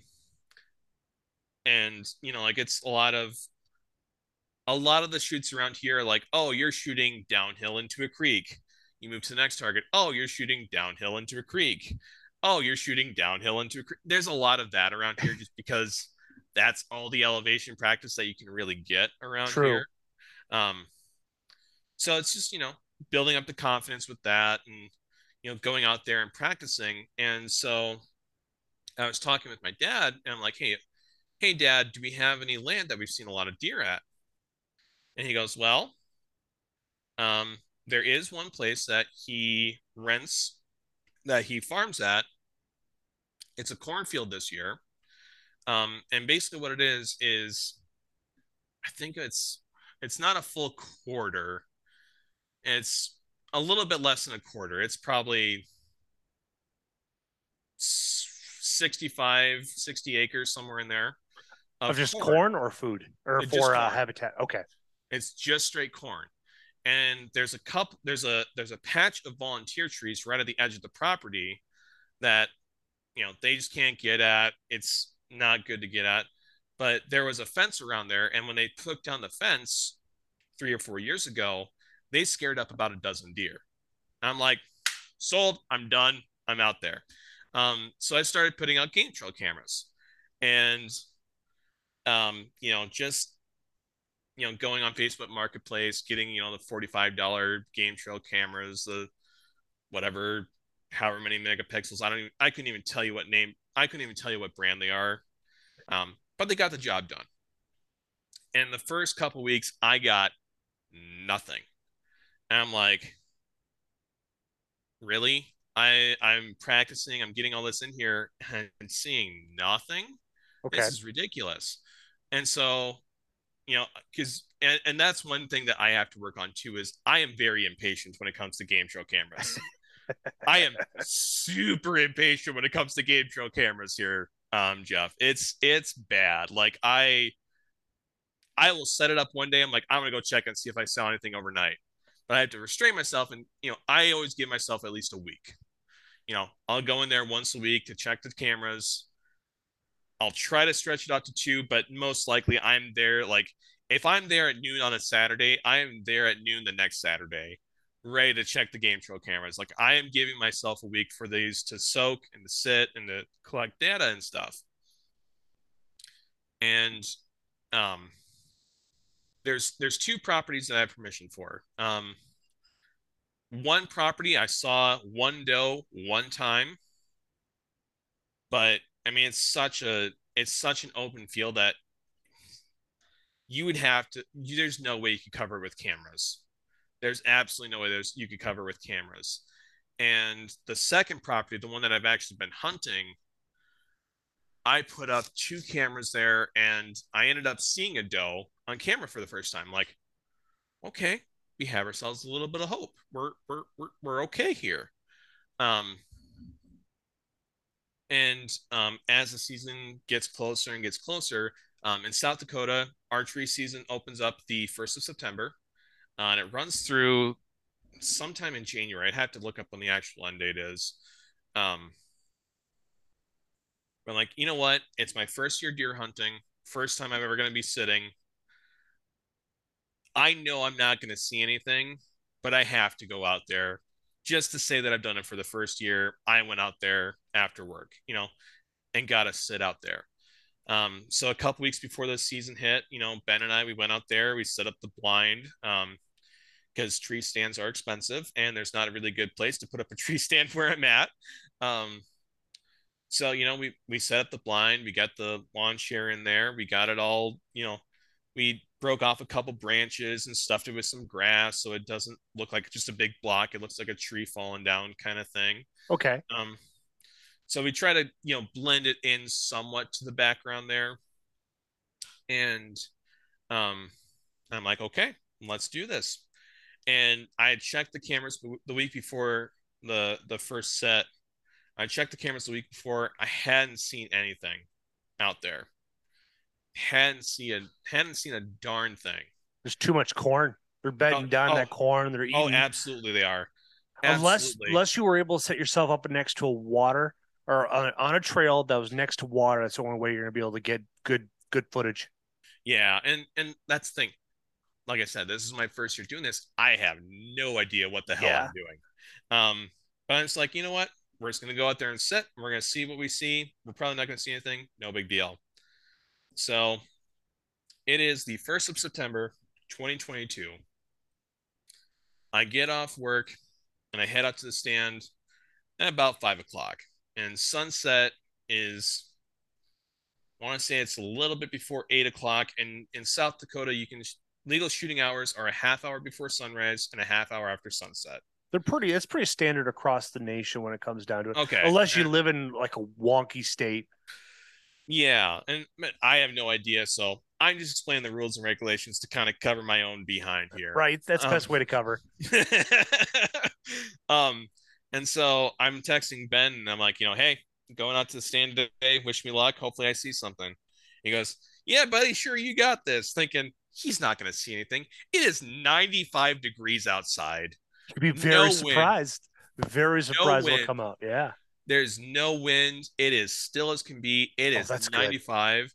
and you know, like it's a lot of a lot of the shoots around here are like, oh, you're shooting downhill into a creek. You move to the next target. Oh, you're shooting downhill into a creek. Oh, you're shooting downhill into a creek. There's a lot of that around here just because that's all the elevation practice that you can really get around True. here. Um, so it's just, you know, building up the confidence with that and, you know, going out there and practicing. And so I was talking with my dad and I'm like, hey, hey, dad, do we have any land that we've seen a lot of deer at? And he goes, well, um, there is one place that he rents that he farms at. It's a cornfield this year. Um, and basically what it is is I think it's it's not a full quarter, it's a little bit less than a quarter. It's probably 65, 60 acres, somewhere in there. Of, of just corn. corn. or food or it's for uh, habitat. Okay. It's just straight corn. And there's a cup, there's a there's a patch of volunteer trees right at the edge of the property that you know they just can't get at. It's not good to get at. But there was a fence around there, and when they took down the fence three or four years ago, they scared up about a dozen deer. I'm like, sold. I'm done. I'm out there. Um, so I started putting out game trail cameras, and um, you know, just you know, going on Facebook Marketplace, getting you know the forty-five dollar game trail cameras, the whatever, however many megapixels. I don't. Even, I couldn't even tell you what name. I couldn't even tell you what brand they are. Um, but they got the job done. And the first couple weeks, I got nothing. And I'm like, really? I I'm practicing, I'm getting all this in here and seeing nothing. Okay. This is ridiculous. And so, you know, because and, and that's one thing that I have to work on too is I am very impatient when it comes to game trail cameras. I am super impatient when it comes to game trail cameras here, um, Jeff. It's it's bad. Like I I will set it up one day. I'm like, I'm gonna go check and see if I saw anything overnight but I have to restrain myself. And, you know, I always give myself at least a week. You know, I'll go in there once a week to check the cameras. I'll try to stretch it out to two, but most likely I'm there. Like, if I'm there at noon on a Saturday, I am there at noon the next Saturday, ready to check the game trail cameras. Like, I am giving myself a week for these to soak and to sit and to collect data and stuff. And, um, there's there's two properties that I have permission for. Um, one property I saw one doe one time, but I mean it's such a it's such an open field that you would have to. You, there's no way you could cover it with cameras. There's absolutely no way there's you could cover with cameras. And the second property, the one that I've actually been hunting, I put up two cameras there and I ended up seeing a doe on camera for the first time. Like, okay, we have ourselves a little bit of hope. We're we're we're, we're okay here. Um and um, as the season gets closer and gets closer, um, in South Dakota, archery season opens up the 1st of September. Uh, and it runs through sometime in January. I'd have to look up when the actual end date is. Um, but like, you know what? It's my first year deer hunting. First time I'm ever going to be sitting. I know I'm not going to see anything, but I have to go out there just to say that I've done it for the first year. I went out there after work, you know, and got to sit out there. Um, so a couple weeks before the season hit, you know, Ben and I we went out there, we set up the blind um, because tree stands are expensive and there's not a really good place to put up a tree stand where I'm at. Um, so you know, we we set up the blind, we got the lawn chair in there, we got it all, you know, we broke off a couple branches and stuffed it with some grass so it doesn't look like just a big block. It looks like a tree falling down kind of thing. Okay. Um, so we try to you know blend it in somewhat to the background there, and um, I'm like, okay, let's do this. And I had checked the cameras the week before the the first set. I checked the cameras the week before. I hadn't seen anything out there. Hadn't seen a hadn't seen a darn thing. There's too much corn. They're bedding oh, down oh, that corn. They're oh, eating. Oh, absolutely, they are. Unless Absolutely. unless you were able to set yourself up next to a water or on, on a trail that was next to water, that's the only way you're gonna be able to get good good footage. Yeah, and and that's the thing. Like I said, this is my first year doing this. I have no idea what the hell Yeah. I'm doing. Um, but I'm just like, you know what? We're just gonna go out there and sit. We're gonna see what we see. We're probably not gonna see anything. No big deal. So it is the first of September, 2022. I get off work and I head out to the stand at about five o'clock. And sunset is I want to say it's a little bit before eight o'clock. And in South Dakota, you can legal shooting hours are a half hour before sunrise and a half hour after sunset. They're pretty. It's pretty standard across the nation when it comes down to it. Okay. Unless you live in like a wonky state. Yeah, and I have no idea, so I'm just explaining the rules and regulations to kind of cover my own behind here. Right. That's the best Um, way to cover. um, and so I'm texting Ben, and I'm like, you know, hey, going out to the stand today. Wish me luck. Hopefully, I see something. He goes, yeah, buddy, sure, you got this. Thinking he's not going to see anything. It is 95 degrees outside. You'd be very no wind. surprised. Very surprised will come out. Yeah. There's no wind. It is still as can be. It Oh, is that's good. 95.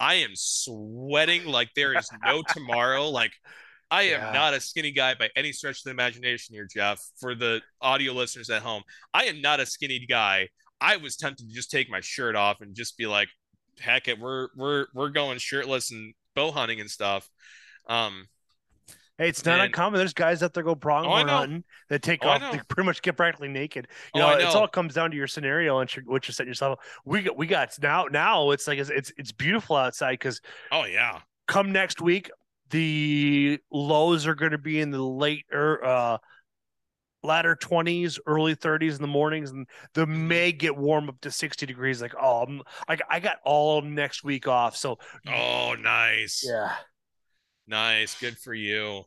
I am sweating like there is no tomorrow. Like I am Yeah. not a skinny guy by any stretch of the imagination here, Jeff. For the audio listeners at home, I am not a skinny guy. I was tempted to just take my shirt off and just be like, heck it, we're we're we're going shirtless and bow hunting and stuff. Um Hey, it's not And- uncommon. There's guys out there go Oh, pronghorn know. hunting that take Oh, off. They pretty much get practically naked. You Oh, know, I it's all comes down to your scenario and what you're setting yourself. up. We got, we got now. Now it's like it's it's, it's beautiful outside because oh yeah. come next week, the lows are going to be in the late or uh, latter 20s, early 30s in the mornings, and the Mm-hmm. may get warm up to 60 degrees. Like, oh, I'm, I, I got all next week off. So, Oh nice. yeah. Nice, good for you.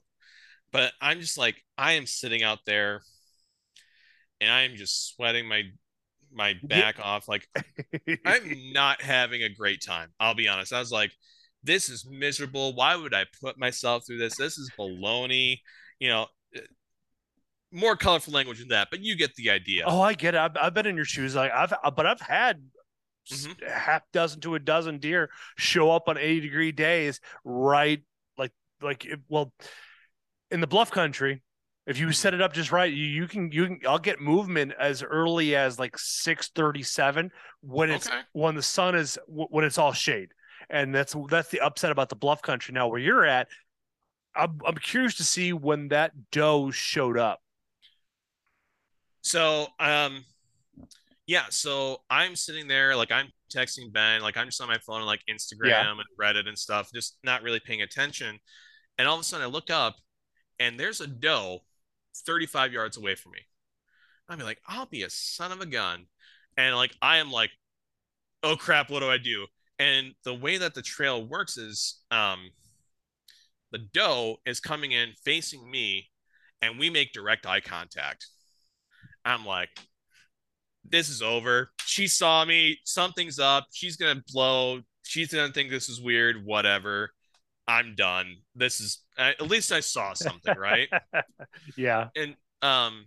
But I'm just like I am sitting out there and I am just sweating my my back off like I'm not having a great time. I'll be honest. I was like this is miserable. Why would I put myself through this? This is baloney. You know, eh, more colorful language than that, but you get the idea. Oh, I get it. I've, I've been in your shoes. Like I've, but I've had Mhm. half dozen to a dozen deer show up on 80 degree days, right? Like, it- well, in the bluff country, if you set it up just right, you, you can, you can, I'll get movement as early as like 637 when it's, Okay. when the sun is, when it's all shade. And that's, that's the upset about the bluff country. Now, where you're at, I'm, I'm curious to see when that doe showed up. So, um, yeah, so I'm sitting there, like I'm texting Ben, like I'm just on my phone, like Instagram Yeah. and Reddit and stuff, just not really paying attention. And all of a sudden I look up and there's a doe 35 yards away from me. I'm like, I'll be a son of a gun. And like, I am like, oh crap, what do I do? And the way that the trail works is, um, the doe is coming in facing me and we make direct eye contact. I'm like, this is over. She saw me. Something's up. She's gonna blow. She's gonna think this is weird. Whatever. I'm done. This is at least I saw something, right? Yeah. and Um,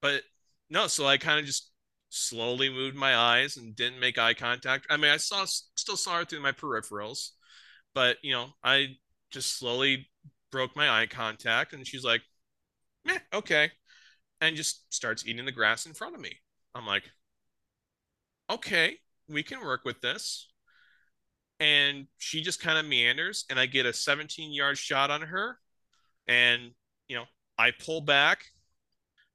but no, so I kind of just slowly moved my eyes and didn't make eye contact. I mean, I saw still saw her through my peripherals, but you know, I just slowly broke my eye contact, and she's like, "Meh, okay," and just starts eating the grass in front of me. I'm like, "Okay, we can work with this." And she just kind of meanders, and I get a 17 yard shot on her, and you know, I pull back.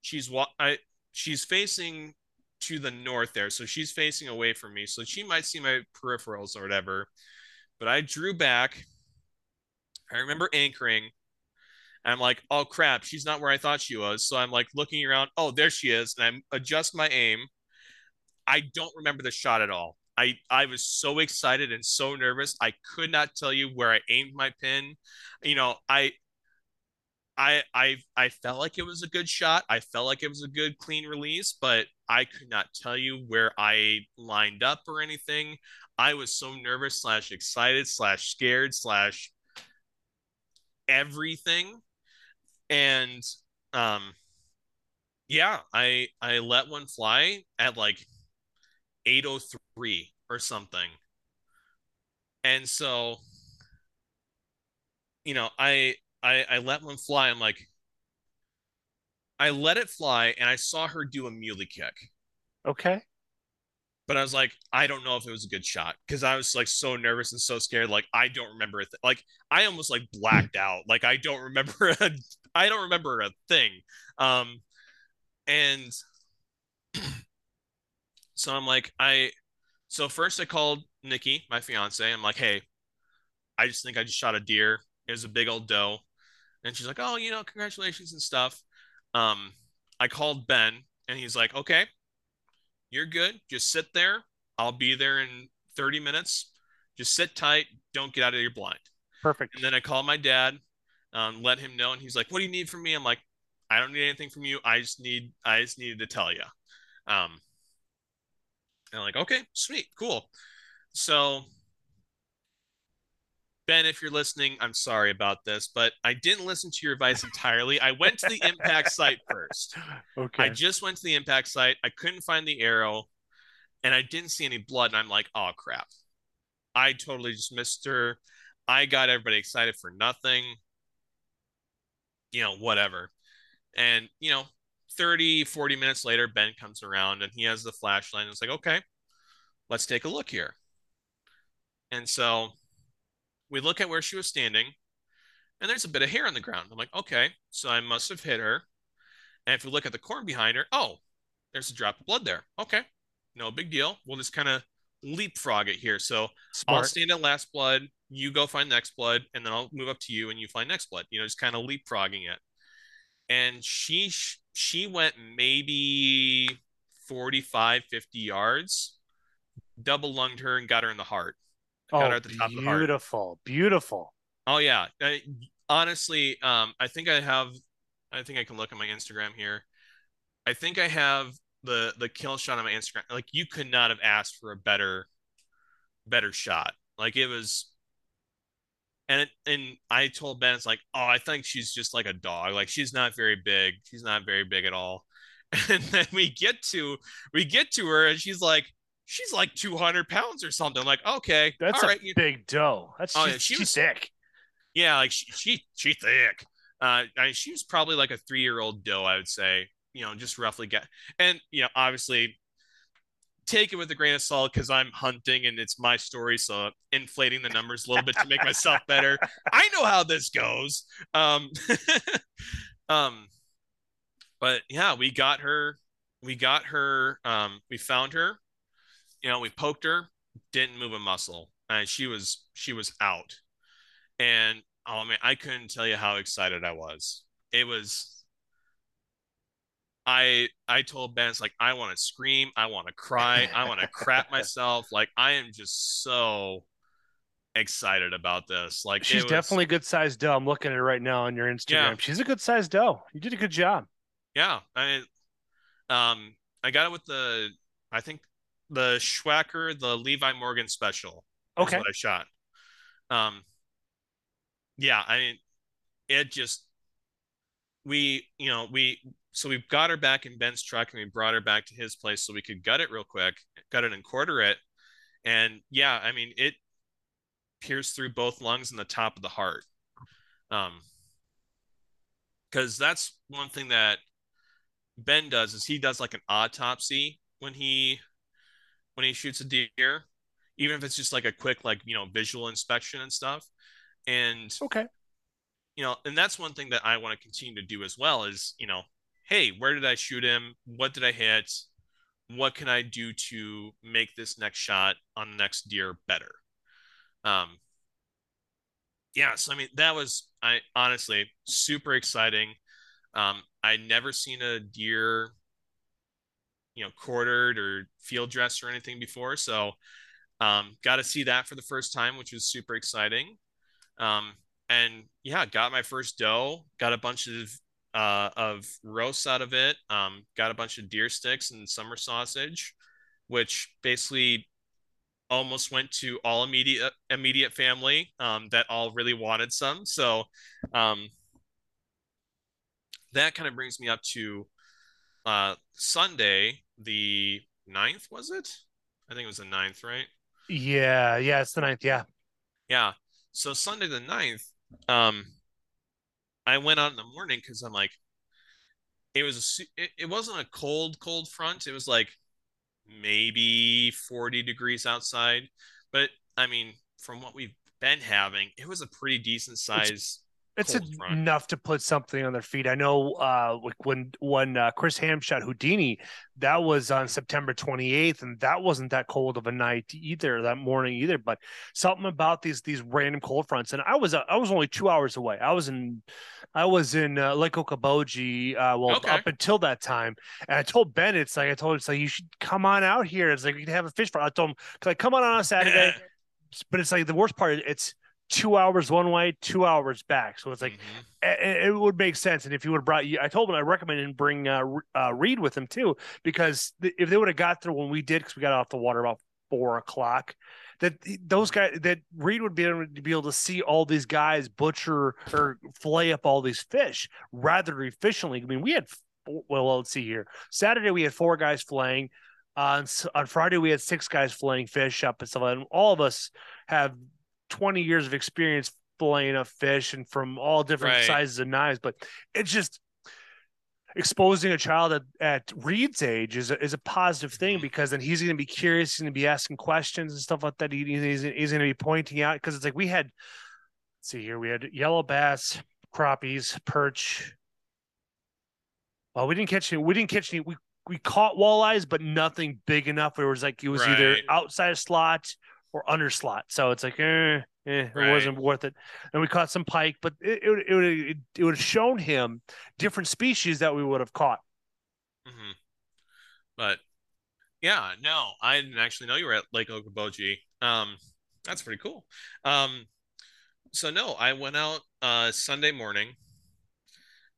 She's what I she's facing to the north there, so she's facing away from me, so she might see my peripherals or whatever. But I drew back. I remember anchoring. I'm like, oh crap, she's not where I thought she was. So I'm like looking around. Oh, there she is, and I adjust my aim. I don't remember the shot at all. I I was so excited and so nervous. I could not tell you where I aimed my pin. You know, I I I I felt like it was a good shot. I felt like it was a good clean release, but I could not tell you where I lined up or anything. I was so nervous slash excited slash scared slash everything. And um yeah, I I let one fly at like 803 or something. And so you know, I I, I let one fly. I'm like, I let it fly and I saw her do a muley kick. Okay. But I was like, I don't know if it was a good shot because I was like so nervous and so scared. Like I don't remember it. Th- like I almost like blacked out. Like I don't remember. A, I don't remember a thing. Um, and so I'm like, I. So first I called Nikki, my fiance. I'm like, hey, I just think I just shot a deer. It was a big old doe. And she's like, "Oh, you know, congratulations and stuff." Um, I called Ben, and he's like, "Okay, you're good. Just sit there. I'll be there in 30 minutes. Just sit tight. Don't get out of your blind." Perfect. And then I called my dad, um, let him know, and he's like, "What do you need from me?" I'm like, "I don't need anything from you. I just need, I just needed to tell you." Um, and I'm like, "Okay, sweet, cool." So Ben, if you're listening, I'm sorry about this, but I didn't listen to your advice entirely. I went to the impact site first. Okay. I just went to the impact site. I couldn't find the arrow and I didn't see any blood. And I'm like, oh, crap. I totally just missed her. I got everybody excited for nothing. You know, whatever. And, you know, 30, 40 minutes later, Ben comes around and he has the flashlight. And it's like, okay, let's take a look here. And so we look at where she was standing, and there's a bit of hair on the ground. I'm like, okay, so I must have hit her. And if we look at the corn behind her, oh, there's a drop of blood there. Okay, no big deal. We'll just kind of leapfrog it here. So Smart. I'll stand at last blood, you go find next blood, and then I'll move up to you and you find next blood. You know, just kind of leapfrogging it. And she she went maybe 45, 50 yards, double lunged her and got her in the heart. Oh, her at the top beautiful, beautiful. Oh yeah. I, honestly, um, I think I have. I think I can look at my Instagram here. I think I have the the kill shot on my Instagram. Like you could not have asked for a better, better shot. Like it was. And it, and I told Ben, it's like, oh, I think she's just like a dog. Like she's not very big. She's not very big at all. And then we get to we get to her, and she's like, she's like 200 pounds or something. I'm like, okay, that's all a right. big doe. That's oh, yeah, she was thick. Yeah, like she she she thick. Uh, I, she was probably like a three year old doe, I would say. You know, just roughly get, and you know, obviously, take it with a grain of salt because I'm hunting and it's my story, so inflating the numbers a little bit to make myself better. I know how this goes. Um, um, but yeah, we got her. We got her. Um, we found her you know, we poked her, didn't move a muscle, and she was she was out. And oh man, I couldn't tell you how excited I was. It was I I told Ben it's like I want to scream, I want to cry, I want to crap myself. Like I am just so excited about this. Like she's was, definitely a good sized doe. I'm looking at it right now on your Instagram. Yeah. She's a good sized doe. You did a good job. Yeah. I um I got it with the I think the Swhacker, the Levi Morgan special. Okay. what I shot. Um, yeah, I mean, it just we, you know, we so we got her back in Ben's truck and we brought her back to his place so we could gut it real quick, gut it and quarter it. And yeah, I mean, it pierced through both lungs and the top of the heart. Um, because that's one thing that Ben does is he does like an autopsy when he when he shoots a deer, even if it's just like a quick like you know visual inspection and stuff. And okay, you know, and that's one thing that I want to continue to do as well is you know, hey, where did I shoot him? What did I hit? What can I do to make this next shot on the next deer better? Um, yeah, so I mean that was I honestly super exciting. Um, I'd never seen a deer, you know, quartered or field dressed or anything before, so um, got to see that for the first time, which was super exciting. Um, and yeah, got my first doe, got a bunch of uh, of roasts out of it, um, got a bunch of deer sticks and summer sausage, which basically almost went to all immediate immediate family um, that all really wanted some. So um, that kind of brings me up to uh, Sunday, the 9th, was it? I think it was the 9th, right? Yeah, yeah, it's the 9th, yeah. Yeah. So Sunday the 9th, um, I went out in the morning because I'm like, it was a, it, it wasn't a cold, cold front. It was like maybe 40 degrees outside. But I mean, from what we've been having, it was a pretty decent size. It's, enough to put something on their feet. I know uh, when when uh, Chris Ham shot Houdini, that was on September 28th, and that wasn't that cold of a night either that morning either. But something about these these random cold fronts, and I was uh, I was only two hours away. I was in I was in uh, Lake Okoboji, uh, well, okay. up until that time. And I told Ben, it's like, I told him, it's like, you should come on out here. It's like, we can have a fish fry. I told him, like come on on a Saturday? but it's like, the worst part, it's two hours one way, two hours back. So it's like, mm-hmm. it, it, would make sense. And if you would have brought you, I told him I recommended him bring uh, uh, Reed with him too, because th- if they would have got there when we did, because we got off the water about four o'clock, that those guys that Reed would be able to be able to see all these guys butcher or flay up all these fish rather efficiently. I mean, we had well, let's see here. Saturday we had four guys flaying. On on Friday we had six guys flaying fish up and stuff. And all of us have twenty years of experience flaying a fish and from all different right. sizes of knives. But it's just exposing a child at, at Reed's age is a, is a positive thing mm-hmm. because then he's going to be curious, he's going to be asking questions and stuff like that. He, he's, he's going to be pointing out because it's like we had, see here, we had yellow bass, crappies, perch. Well, we didn't catch any. We didn't catch any. We we caught walleyes, but nothing big enough. It was like it was right. either outside of slot or under slot. So it's like, eh, eh, right. it wasn't worth it. And we caught some pike, but it it it would it, it would have shown him different species that we would have caught. Mm-hmm. But yeah, no, I didn't actually know you were at Lake Okoboji. Um, that's pretty cool. Um, so no, I went out uh Sunday morning,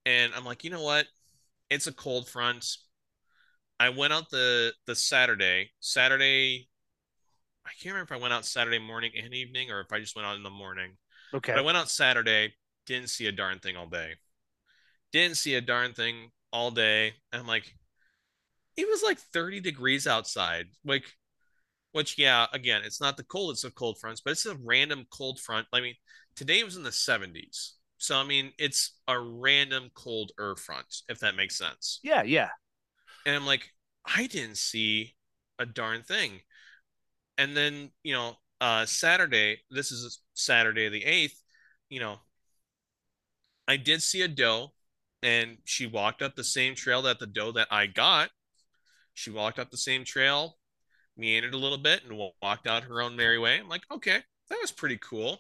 and I'm like, you know what? It's a cold front. I went out the the Saturday. Saturday I can't remember if I went out Saturday morning and evening or if I just went out in the morning. Okay. But I went out Saturday, didn't see a darn thing all day. Didn't see a darn thing all day. And I'm like, it was like 30 degrees outside. Like, which, yeah, again, it's not the coldest of cold fronts, but it's a random cold front. I mean, today was in the 70s. So, I mean, it's a random cold air front, if that makes sense. Yeah, yeah. And I'm like, I didn't see a darn thing and then you know uh saturday this is saturday the 8th you know i did see a doe and she walked up the same trail that the doe that i got. She walked up the same trail meandered a little bit and walked out her own merry way. I'm like okay that was pretty cool.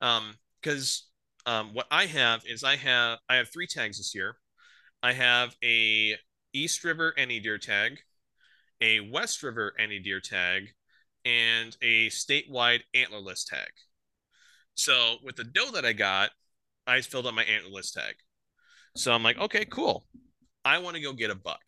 Um because um what i have is i have i have three tags this year. I have a east river any deer tag a west river any deer tag and a statewide antlerless tag. So with the doe that I got, I filled up my antlerless tag. So I'm like, okay, cool. I want to go get a buck.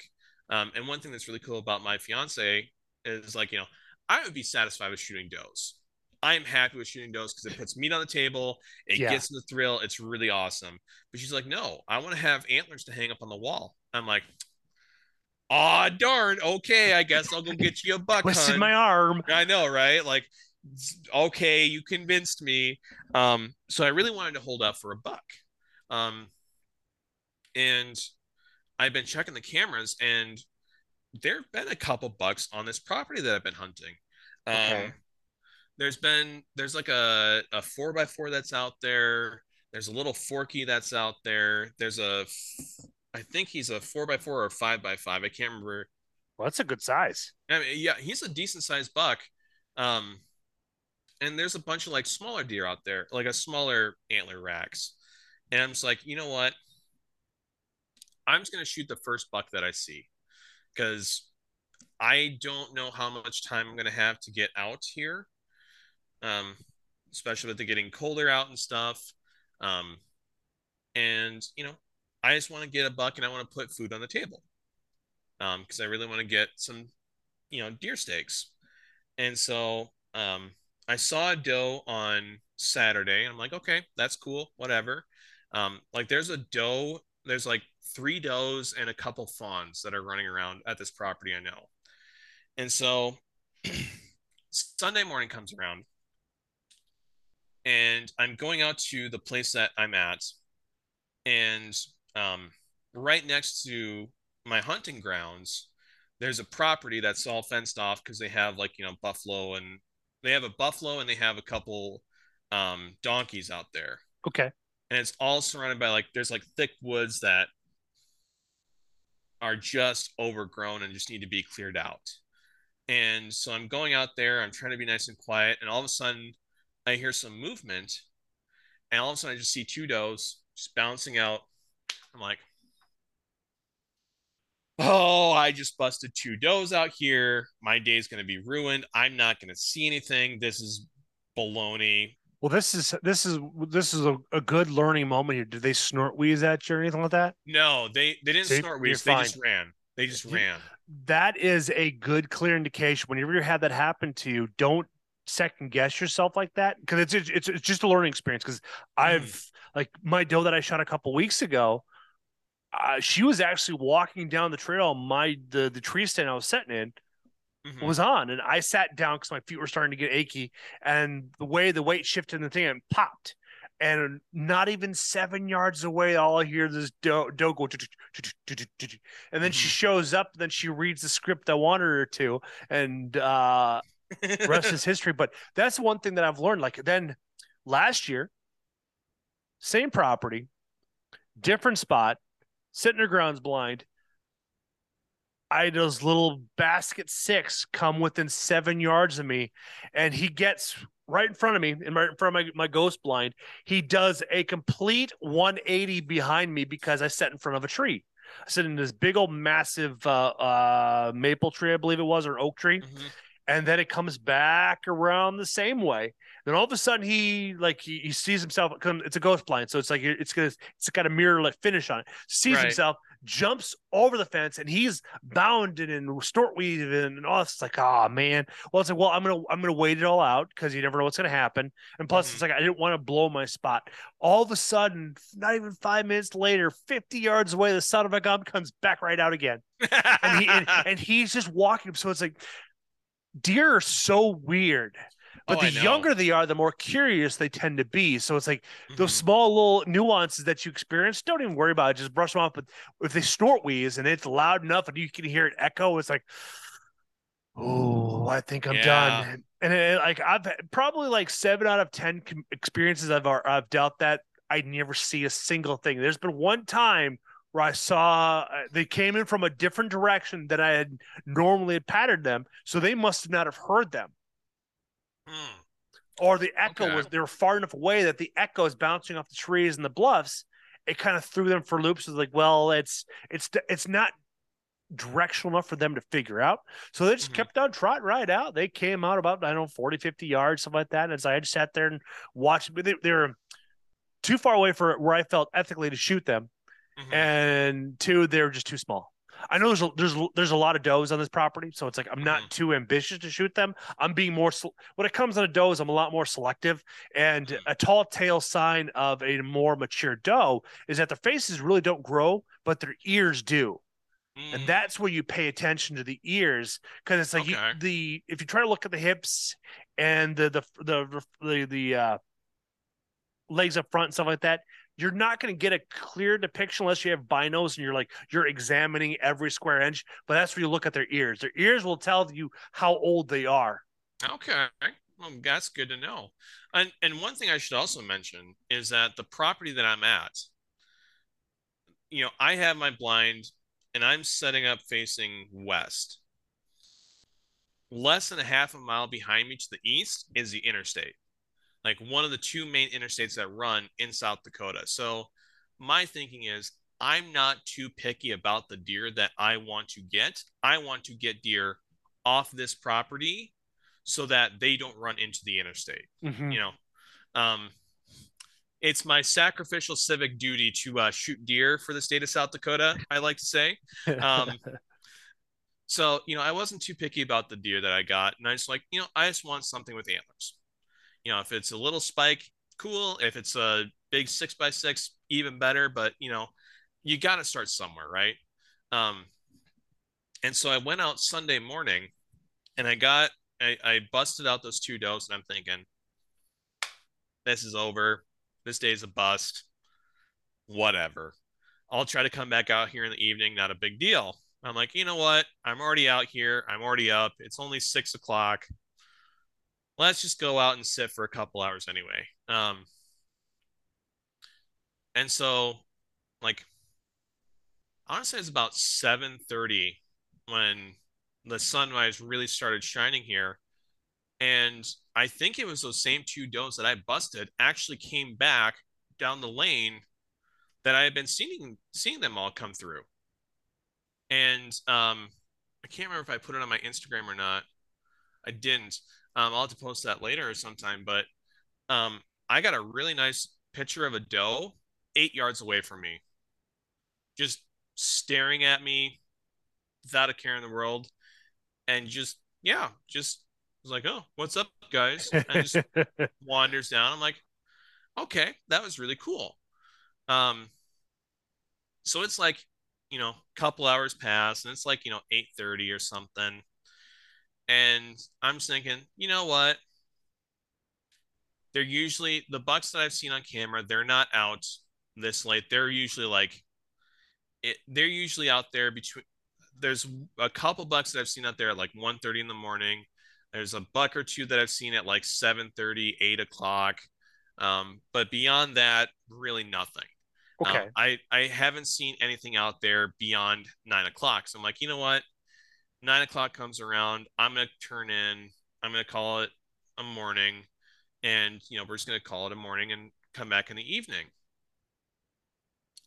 Um, and one thing that's really cool about my fiance is like, you know, I would be satisfied with shooting does. I'm happy with shooting does because it puts meat on the table. It Yeah. gets the thrill. It's really awesome. But she's like, no, I want to have antlers to hang up on the wall. I'm like, ah, darn. Okay, I guess I'll go get you a buck. Twisted my arm. I know, right? Like, okay, you convinced me. Um, so I really wanted to hold out for a buck. Um, and I've been checking the cameras, and there have been a couple bucks on this property that I've been hunting. Um, Okay. there's been there's like a a four by four that's out there. There's a little forky that's out there. There's a, f- I think he's a four by four or five by five. I can't remember Well, that's a good size. I mean, yeah, he's a decent sized buck. Um, and there's a bunch of like smaller deer out there, like a smaller antler racks. And I'm just like, you know what? I'm just gonna shoot the first buck that I see, because I don't know how much time I'm gonna have to get out here. Um, especially with it getting colder out and stuff. Um, and you know, I just want to get a buck and I want to put food on the table. Um, because I really want to get some you know deer steaks. And so um i saw a doe on saturday and i'm like okay that's cool whatever. Um like there's a doe there's like three does and a couple fawns that are running around at this property i know. And so sunday morning comes around and i'm going out to the place that i'm at and um right next to my hunting grounds there's a property that's all fenced off because they have like you know buffalo and they have a buffalo and they have a couple um donkeys out there Okay. and it's all surrounded by like there's like thick woods that are just overgrown and just need to be cleared out and so i'm going out there i'm trying to be nice and quiet and all of a sudden i hear some movement and all of a sudden i just see two does just bouncing out i'm like oh, I just busted two does out here. My day's going to be ruined. I'm not going to see anything. This is baloney. Well, this is this is this is a, a good learning moment here. Did they snort wheeze at you or anything like that? No, they they didn't See, snort you're. They fine. just ran. They just ran. That is a good clear indication. Whenever you have that happen to you, don't second guess yourself like that because it's it's it's just a learning experience. Because I've like my doe that I shot a couple weeks ago. Uh, she was actually walking down the trail. My the the tree stand I was sitting in Mhm. was on, and I sat down because my feet were starting to get achy, and the way the weight shifted in the thing and popped, and not even seven yards away, all I hear is this doe, doe go, and then she Mhm. shows up, then she reads the script I wanted her to, and uh, rest is history. But that's one thing that I've learned. Like then last year, same property, different spot, sitting her grounds blind. I had those little basket six come within seven yards of me, and he gets right in front of me, in right in front of my, my ghost blind. He does a complete 180 behind me because I sat in front of a tree. I sit in this big old massive uh, uh, maple tree, I believe it was, or oak tree Mhm. And then it comes back around the same way. Then all of a sudden he like he, he sees himself. It's a ghost blind, so it's like it's gonna it's got a mirror like finish on it. Sees Right. himself, jumps over the fence, and he's bounding and snort weaving and all. It's like, oh man. Well, it's like, well, I'm gonna I'm gonna wait it all out because you never know what's gonna happen. And plus, Mhm. it's like I didn't want to blow my spot. All of a sudden, not even five minutes later, 50 yards away, the son of a gun comes back right out again and he and, and he's just walking. So it's like deer are so weird. But Oh, the younger they are, the more curious they tend to be. So it's like those Mhm. small little nuances that you experience, don't even worry about it. Just brush them off. But if they snort wheeze and it's loud enough and you can hear it echo, it's like, oh, I think I'm Yeah. done. And it, like I've probably like seven out of ten com- experiences I've I've dealt that I never see a single thing. There's been one time where I saw uh, they came in from a different direction than I had normally had patterned them, so they must not have heard them Hmm. or the echo Okay. was they were far enough away that the echo is bouncing off the trees and the bluffs. It kind of threw them for loops. It's like, well, it's it's it's not directional enough for them to figure out. So they just Mhm. kept on trotting right out. They came out about, I don't know, 40, 50 yards, something like that. And as I just sat there and watched. But they, they were too far away for where I felt ethically to shoot them. Mhm. And two, they're just too small. I know there's a, there's there's a lot of does on this property, so it's like I'm not Mhm. too ambitious to shoot them. I'm being more when it comes on a does, I'm a lot more selective. And Mhm. a tall tail sign of a more mature doe is that their faces really don't grow, but their ears do. Mm, and that's where you pay attention to the ears because it's like you, the if you try to look at the hips and the the the the, the uh, legs up front and stuff like that you're not going to get a clear depiction unless you have binos and you're like you're examining every square inch but that's where you look at their ears their ears will tell you how old they are Okay. Well, that's good to know. And and one thing I should also mention is that the property that I'm at, you know, I have my blind and I'm setting up facing west. Less than a half a mile behind me to the east is the interstate. Like one of the two main interstates that run in South Dakota. So my thinking is I'm not too picky about the deer that I want to get. I want to get deer off this property so that they don't run into the interstate. You know, um, it's my sacrificial civic duty to uh, shoot deer for the state of South Dakota. I like to say. Um, so you know, I wasn't too picky about the deer that I got, and I just like you know, I just want something with antlers. You know, if it's a little spike, cool. If it's a big six by six, even better. But you know, you got to start somewhere, right? Um, and so I went out Sunday morning, and I got I, I busted out those two does, and I'm thinking, this is over. This day's a bust. Whatever. I'll try to come back out here in the evening. Not a big deal. I'm like, you know what? I'm already out here. I'm already up. It's only six o'clock. Let's just go out and sit for a couple hours anyway. Um, and so, like, honestly, it's about 7:30 when the sunrise really started shining here. And I think it was those same two does that I busted actually came back down the lane that I had been seeing seeing them all come through. And um, I can't remember if I put it on my Instagram or not. I didn't. Um, I'll have to post that later or sometime. But um, I got a really nice picture of a doe eight yards away from me, just staring at me without a care in the world, and just yeah, just was like, oh, what's up, guys? And just wanders down. I'm like, okay, that was really cool. Um, so it's like, you know, a couple hours pass, and it's like, you know, 8:30 or something. And I'm thinking, you know what? They're usually the bucks that I've seen on camera, they're not out this late. They're usually like it, they're usually out there between there's a couple bucks that I've seen out there at like 1:30 in the morning. There's a buck or two that I've seen at like 7:30, 8 o'clock. Um, but beyond that, really nothing. Um, okay I I haven't seen anything out there beyond nine o'clock. So I'm like, you know what? Nine o'clock comes around. I'm gonna turn in. I'm gonna call it a morning, and you know we're just gonna call it a morning and come back in the evening.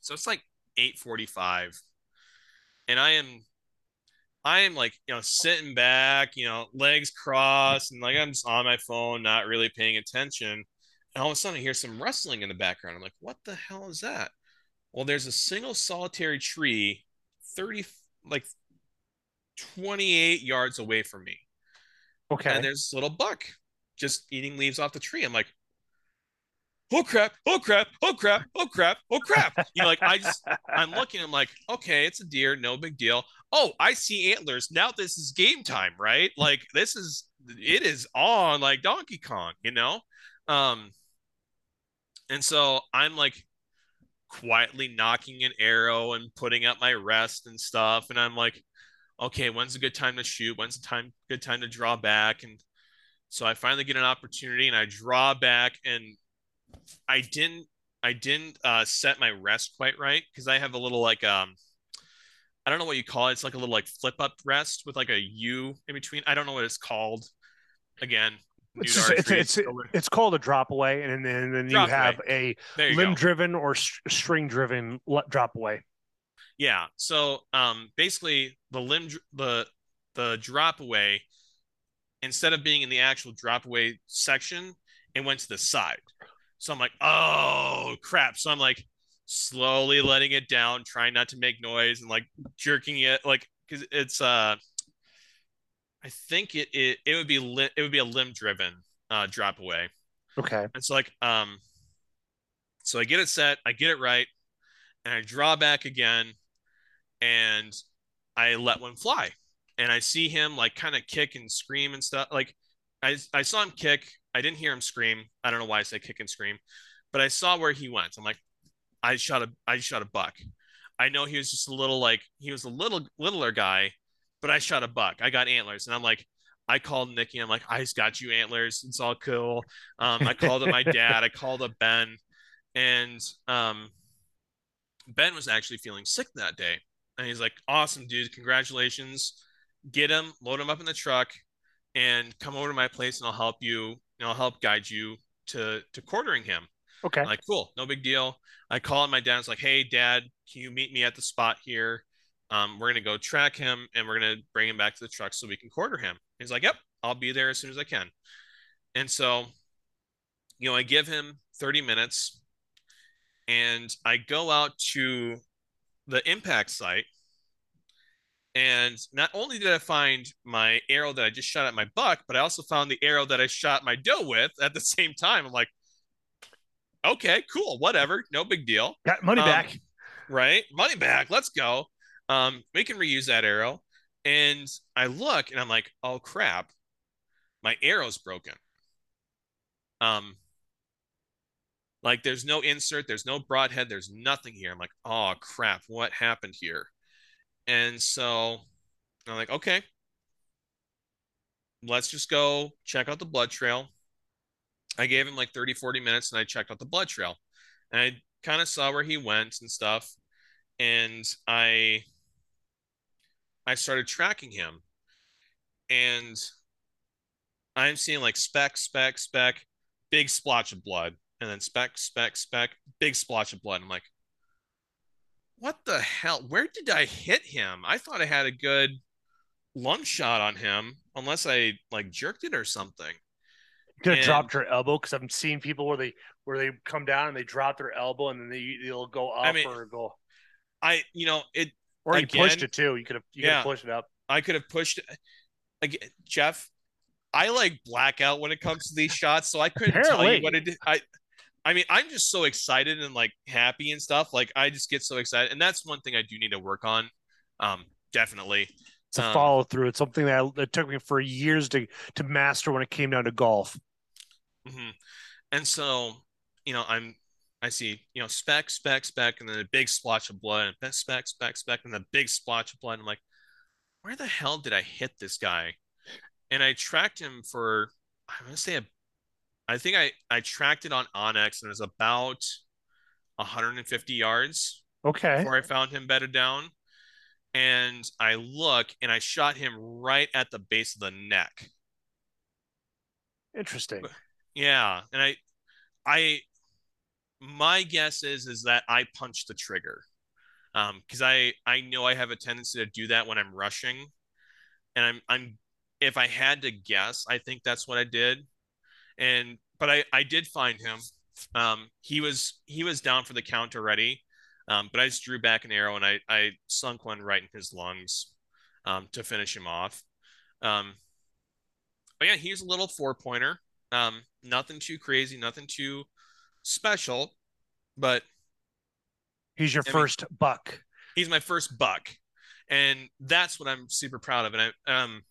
So it's like 8:45, and I am I am like, you know, sitting back, you know, legs crossed, and like I'm just on my phone, not really paying attention. And all of a sudden, I hear some rustling in the background. I'm like, what the hell is that? Well, there's a single solitary tree 30, like 28 yards away from me. okay And there's this little buck just eating leaves off the tree. I'm like, oh crap, oh crap, oh crap, oh crap, oh crap. You know, like I just, I'm looking, I'm like, okay, it's a deer, no big deal. Oh, I see antlers. Now this is game time, right? Like this is, it is on like Donkey Kong, you know? Um, and so I'm like quietly nocking an arrow and putting up my rest and stuff. And I'm like, okay, when's a good time to shoot? When's the time good time to draw back? And so I finally get an opportunity and I draw back and I didn't I didn't uh, set my rest quite right because I have a little like um I don't know what you call it. It's like a little like flip up rest with like a U in between. I don't know what it's called. Again, it's, just- it's, it's, it's called a drop away and then, then you Drop have a you limb driven or st- string driven drop away Yeah. So um basically the limb the the drop away instead of being in the actual drop away section, it went to the side. So I'm like, "Oh, crap." So I'm like slowly letting it down, trying not to make noise and like jerking it, like because it's uh, I think it it, it would be li- it would be a limb driven uh drop away. Okay. It's like um, so I get it set, I get it right, and I draw back again, and I let one fly, and I see him like kind of kick and scream and stuff. Like I I saw him kick, I didn't hear him scream. I don't know why I say kick and scream, but I saw where he went. I'm like, I shot a I shot a buck. I know he was just a little like he was a little littler guy, but I shot a buck. I got antlers, and I'm like, I called Nikki. I'm like, I just got you antlers. It's all cool. Um, I called up my dad. I called up Ben, and um, Ben was actually feeling sick that day, and he's like, "Awesome, dude! Congratulations! Get him, load him up in the truck, and come over to my place, and I'll help you. And I'll help guide you to to quartering him." Okay. I'm like, cool, no big deal. I call him. My dad's like, hey, dad, can you meet me at the spot here? Um, we're gonna go track him and we're gonna bring him back to the truck so we can quarter him. He's like, yep, I'll be there as soon as I can. And so, you know, I give him 30 minutes and I go out to the impact site. And not only did I find my arrow that I just shot at my buck, but I also found the arrow that I shot my doe with at the same time. I'm like, okay, cool, whatever, no big deal. Got money Um, back. right? Money back. Let's go. Um, we can reuse that arrow. And I look and I'm like, oh crap, my arrow's broken. Um, like there's no insert, there's no broadhead, there's nothing here. I'm like, oh crap, what happened here? And so I'm like, okay, let's just go check out the blood trail. I gave him like 30, 40 minutes and I checked out the blood trail. And I kind of saw where he went and stuff. And I I started tracking him. And I'm seeing like speck, speck, speck, big splotch of blood, and then speck, speck, speck, big splotch of blood. I'm like, what the hell? Where did I hit him? I thought I had a good lung shot on him, unless I like jerked it or something. You could have and- dropped your elbow because I'm seeing people where they where they come down and they drop their elbow and then they they'll go up I mean, or go I, you know, it or you again- pushed it too. You could have you could Yeah. have pushed it up. I could have pushed again, Jeff. I like blackout when it comes to these shots, so I couldn't tell you what it did. I, I mean, I'm just so excited and like happy and stuff. Like I just get so excited, and that's one thing I do need to work on. Um, definitely. to Um, follow through. It's something that it took me for years to to master when it came down to golf. hmm And so, you know, I'm, I see, you know, speck, speck, speck, and then a big splotch of blood, and then speck, speck, speck, and a big splotch of blood. I'm like, where the hell did I hit this guy? And I tracked him for, I'm gonna say, a, I think I I tracked it on onX, and it was about 150 yards Okay. before I found him bedded down. And I look, and I shot him right at the base of the neck. Interesting. Yeah, and I, I, my guess is is that I punched the trigger, um, because I I know I have a tendency to do that when I'm rushing, and I'm I'm if I had to guess, I think that's what I did, and but I I did find him, um, he was he was down for the count already, um, but I just drew back an arrow and I I sunk one right in his lungs, um, to finish him off, um. But yeah, he's a little four pointer. Um, nothing too crazy, nothing too special, but He's your I mean- first buck. he's my first buck, and that's what I'm super proud of. And I um,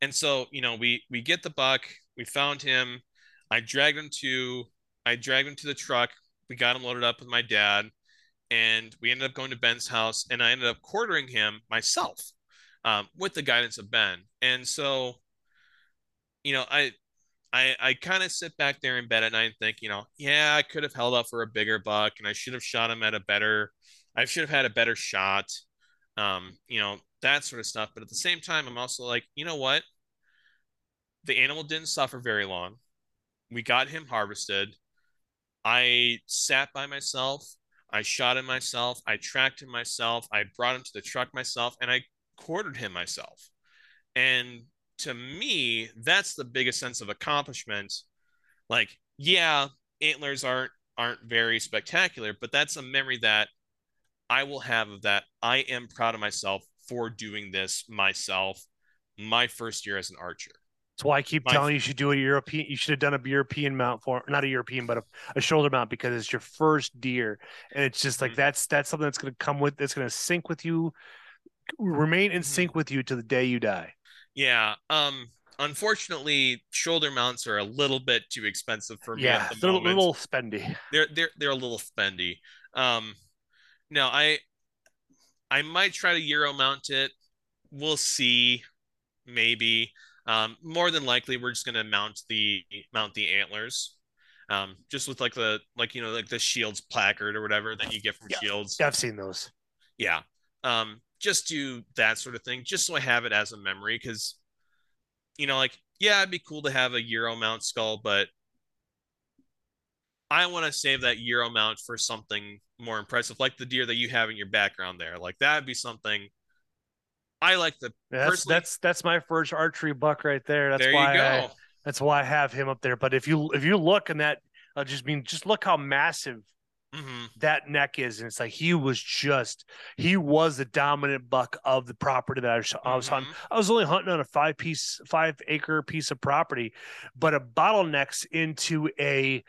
and so you know we we get the buck, we found him, I dragged him to I dragged him to the truck, we got him loaded up with my dad, and we ended up going to Ben's house, and I ended up quartering him myself, um, with the guidance of Ben, and so, you know I. I, I kind of sit back there in bed at night and think, you know, yeah, I could have held up for a bigger buck and I should have shot him at a better I should have had a better shot. Um, you know, that sort of stuff. But at the same time, I'm also like, you know what? The animal didn't suffer very long. We got him harvested. I sat by myself. I shot him myself. I tracked him myself. I brought him to the truck myself and I quartered him myself. And to me, that's the biggest sense of accomplishment. Like, yeah, antlers aren't aren't very spectacular, but that's a memory that I will have of that. I am proud of myself for doing this myself my first year as an archer. That's why I keep My- telling you, you should do a European. You should have done a European mount for not a European, but a, a shoulder mount because it's your first deer, and it's just like Mhm. that's that's something that's going to come with. That's going to sync with you, remain in sync with you to the day you die. Yeah. Um. Unfortunately, shoulder mounts are a little bit too expensive for me Yeah, at the they're a little spendy. They're they're they're a little spendy. Um. No, I I might try to Euro mount it. We'll see. Maybe. Um. More than likely, we're just gonna mount the mount the antlers. Um. Just with like the like you know like the Shields placard or whatever that you get from Yeah. Shields. I've seen those. Yeah. Um, just do that sort of thing, just so I have it as a memory. Because, you know, like, yeah, it'd be cool to have a Euro mount skull, but I want to save that Euro mount for something more impressive, like the deer that you have in your background there. Like that'd be something I like the that's Personally- that's that's my first archery buck right there. That's there why I, that's why I have him up there. But if you if you look and that, I just mean just look how massive hmm that neck is, and it's like he was just he was the dominant buck of the property that I was, I was hunting. Mhm. I was only hunting on a five piece, five acre piece of property, but a bottlenecks into a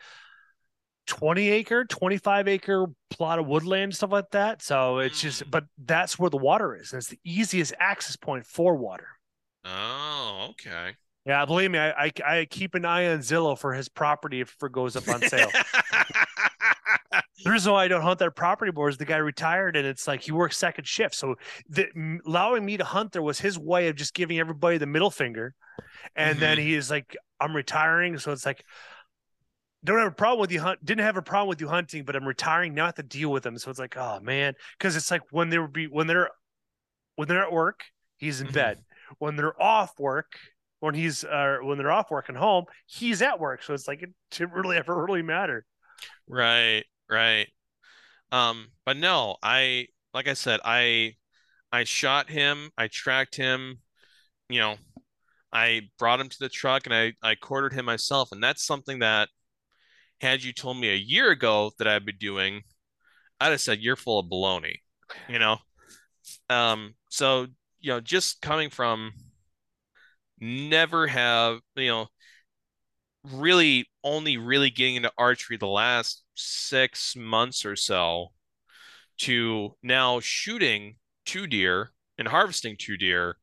20 acre, 25 acre plot of woodland, stuff like that. So it's just, Mm. but that's where the water is. And it's the easiest access point for water. Oh, okay. Yeah, believe me, I, I, I keep an eye on Zillow for his property if it goes up on sale. the reason why I don't hunt that property more is the guy retired and it's like he works second shift. So the, allowing me to hunt there was his way of just giving everybody the middle finger. And then he is like, I'm retiring. So it's like, don't have a problem with you hunt. Didn't have a problem with you hunting, but I'm retiring now. I have to deal with them. So it's like, oh man, because it's like when they would be when they're when they're at work, he's in Mhm. bed. When they're off work, when he's uh, when they're off work and home, he's at work. So it's like it didn't really ever really matter. Right, right. Um, but no, I like I said, I I shot him, I tracked him, you know, I brought him to the truck and I I quartered him myself, and that's something that had you told me a year ago that I'd be doing, I'd have said you're full of baloney, you know. Um, so you know, just coming from never have, you know, really only really getting into archery the last six months or so to now shooting two deer and harvesting two deer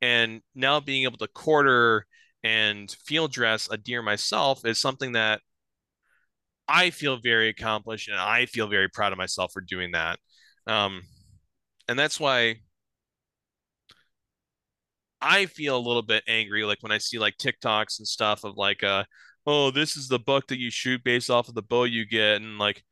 and now being able to quarter and field dress a deer myself is something that I feel very accomplished and I feel very proud of myself for doing that. Um, and that's why I feel a little bit angry, like when I see like TikToks and stuff of like, uh, oh, this is the buck that you shoot based off of the bow you get, and like,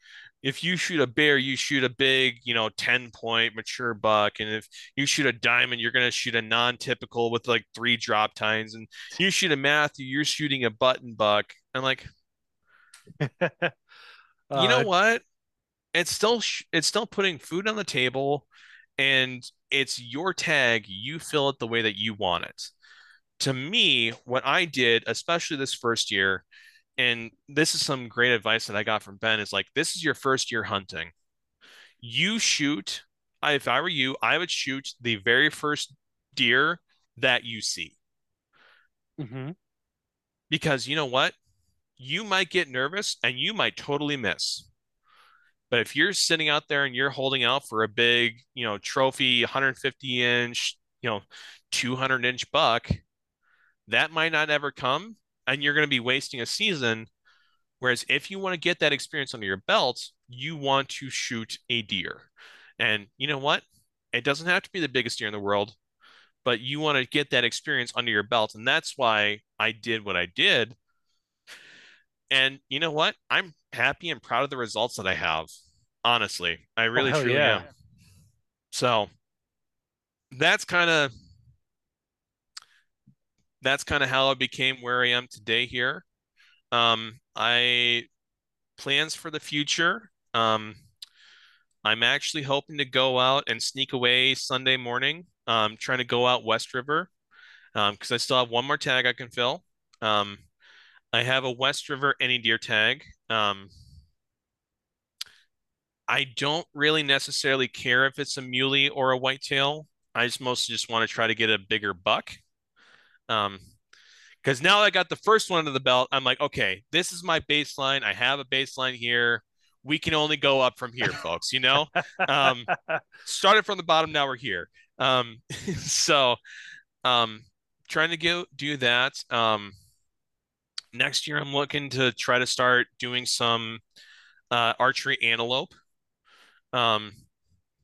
if you shoot a bear, you shoot a big, you know, ten point mature buck, and if you shoot a diamond, you're gonna shoot a non-typical with like three drop tines, and you shoot a Matthew, you're shooting a button buck. I'm like, you know Uh, what? It's still sh- it's still putting food on the table, and it's your tag. You fill it the way that you want it. To me, what I did, especially this first year, and this is some great advice that I got from Ben, is like this is your first year hunting. You shoot. If I were you, I would shoot the very first deer that you see mhm. because you know what? You might get nervous and you might totally miss. But if you're sitting out there and you're holding out for a big, you know, trophy 150 inch, you know, 200 inch buck, that might not ever come and you're going to be wasting a season. Whereas if you want to get that experience under your belt, you want to shoot a deer. And you know what? It doesn't have to be the biggest deer in the world, but you want to get that experience under your belt. And that's why I did what I did. And you know what? I'm happy and proud of the results that I have. Honestly, I really hell truly yeah. am. So that's kind of that's kind of how I became where I am today here. Um, I plans for the future. Um, I'm actually hoping to go out and sneak away Sunday morning. Um, trying to go out West River, um, because I still have one more tag I can fill. Um, I have a West River any deer tag. Um, I don't really necessarily care if it's a muley or a whitetail. I just mostly just want to try to get a bigger buck. Um, because now I got the first one under the belt, I'm like, okay, this is my baseline. I have a baseline here. We can only go up from here, folks. You know, um, started from the bottom. Now we're here. Um, so, um, trying to go do that. Um, next year, I'm looking to try to start doing some uh, archery antelope. Um,